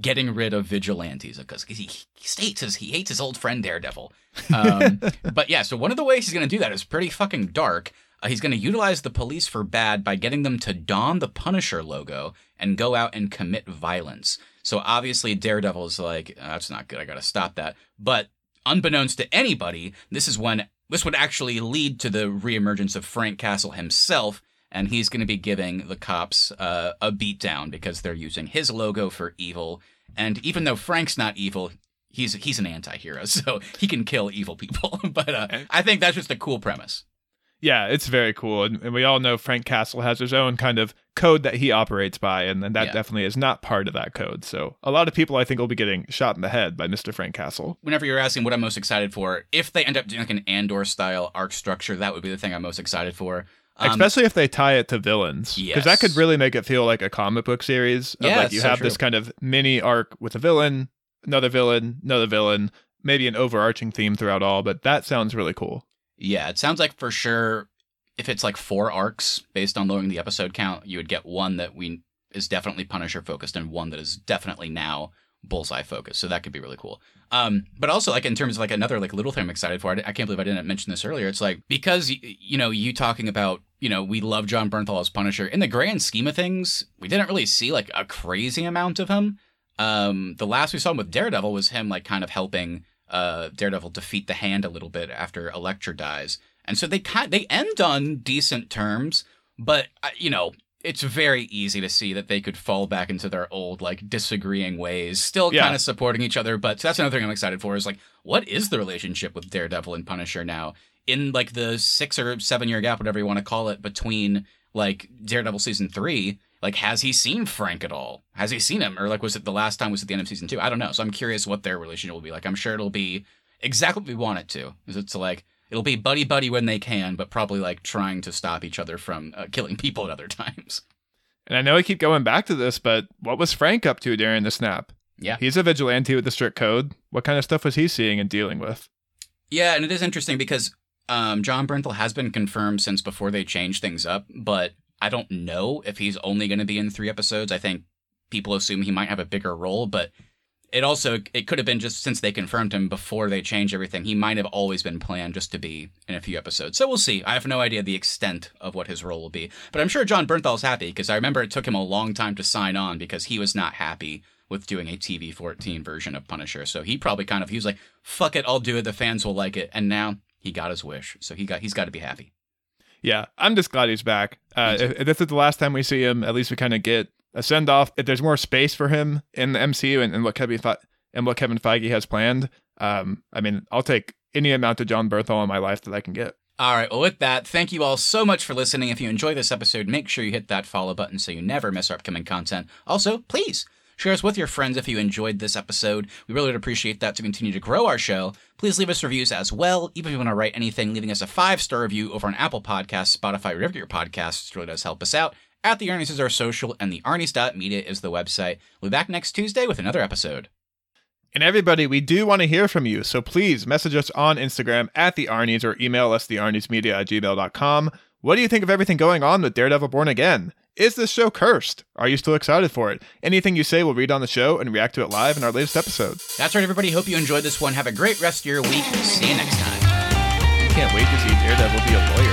getting rid of vigilantes because he, he states his, he hates his old friend Daredevil. Um, [laughs] but yeah, so one of the ways he's going to do that is pretty fucking dark. Uh, he's going to utilize the police for bad by getting them to don the Punisher logo and go out and commit violence. So obviously Daredevil's like, "Uh, that's not good. I got to stop that. But unbeknownst to anybody, this is when this would actually lead to the reemergence of Frank Castle himself, and he's going to be giving the cops uh, a beatdown because they're using his logo for evil. And even though Frank's not evil, he's he's an anti-hero, [laughs] so he can kill evil people. [laughs] but uh, I think that's just a cool premise. Yeah, it's very cool. And, and we all know Frank Castle has his own kind of code that he operates by, and, and that Yeah. definitely is not part of that code. So a lot of people, I think, will be getting shot in the head by Mr. Frank Castle. Whenever you're asking what I'm most excited for, if they end up doing like an Andor style arc structure, that would be the thing I'm most excited for. Um, Especially if they tie it to villains. Because that could really make it feel like a comic book series. Of Yeah, like you so have true. this kind of mini arc with a villain, another villain, another villain, maybe an overarching theme throughout all, but that sounds really cool. Yeah, it sounds like for sure if it's like four arcs based on lowering the episode count, you would get one that we is definitely Punisher focused and one that is definitely now Bullseye focused. So that could be really cool. Um, but also like in terms of like another like little thing I'm excited for. I, I can't believe I didn't mention this earlier. It's like because you know you talking about you know we love Jon Bernthal as Punisher in the grand scheme of things, we didn't really see like a crazy amount of him. Um, the last we saw him with Daredevil was him like kind of helping uh, Daredevil defeat the Hand a little bit after Elektra dies, and so they kind they end on decent terms. But uh, you know, it's very easy to see that they could fall back into their old like disagreeing ways, still Yeah. kind of supporting each other. But that's another thing I'm excited for is like, what is the relationship with Daredevil and Punisher now? In like the six or seven year gap, whatever you want to call it, between like Daredevil season three, like has he seen Frank at all? Has he seen him, or like was it the last time was at the end of season two? I don't know. So I'm curious what their relationship will be like. I'm sure it'll be exactly what we want it to. Is it's like It'll be buddy buddy when they can, but probably like trying to stop each other from uh, killing people at other [laughs] times. And I know I keep going back to this, but what was Frank up to during the snap? Yeah. He's a vigilante with the strict code. What kind of stuff was he seeing and dealing with? Yeah, and it is interesting because um, Jon Bernthal has been confirmed since before they changed things up, but I don't know if he's only going to be in three episodes. I think people assume he might have a bigger role, but it also it could have been just since they confirmed him before they changed everything. He might have always been planned just to be in a few episodes. So we'll see. I have no idea the extent of what his role will be, but I'm sure Jon Bernthal's happy because I remember it took him a long time to sign on because he was not happy with doing a TV 14 version of Punisher. So he probably kind of he was like, "Fuck it, I'll do it. The fans will like it." And now he got his wish, so he got he's got to be happy. Yeah, I'm just glad he's back. Uh, if, if this is the last time we see him, at least we kind of get a send off. If there's more space for him in the MCU and, and what Kevin Fe- and what Kevin Feige has planned, um, I mean, I'll take any amount of Jon Bernthal in my life that I can get. All right, well, with that, thank you all so much for listening. If you enjoy this episode, make sure you hit that follow button so you never miss our upcoming content. Also, please share us with your friends if you enjoyed this episode. We really would appreciate that to continue to grow our show. Please leave us reviews as well. Even if you want to write anything, leaving us a five star review over on Apple Podcasts, Spotify, wherever your podcasts really does help us out. At the Arnie's is our social, and the Arnie's.media is the website. We'll be back next Tuesday with another episode. And everybody, we do want to hear from you, so please message us on Instagram at the Arnies or email us thearniesmedia at gmail.com. What do you think of everything going on with Daredevil Born Again? Is this show cursed? Are you still excited for it? Anything you say, we'll read on the show and react to it live in our latest episode. That's right, everybody. Hope you enjoyed this one. Have a great rest of your week. See you next time. I can't wait to see Daredevil be a lawyer.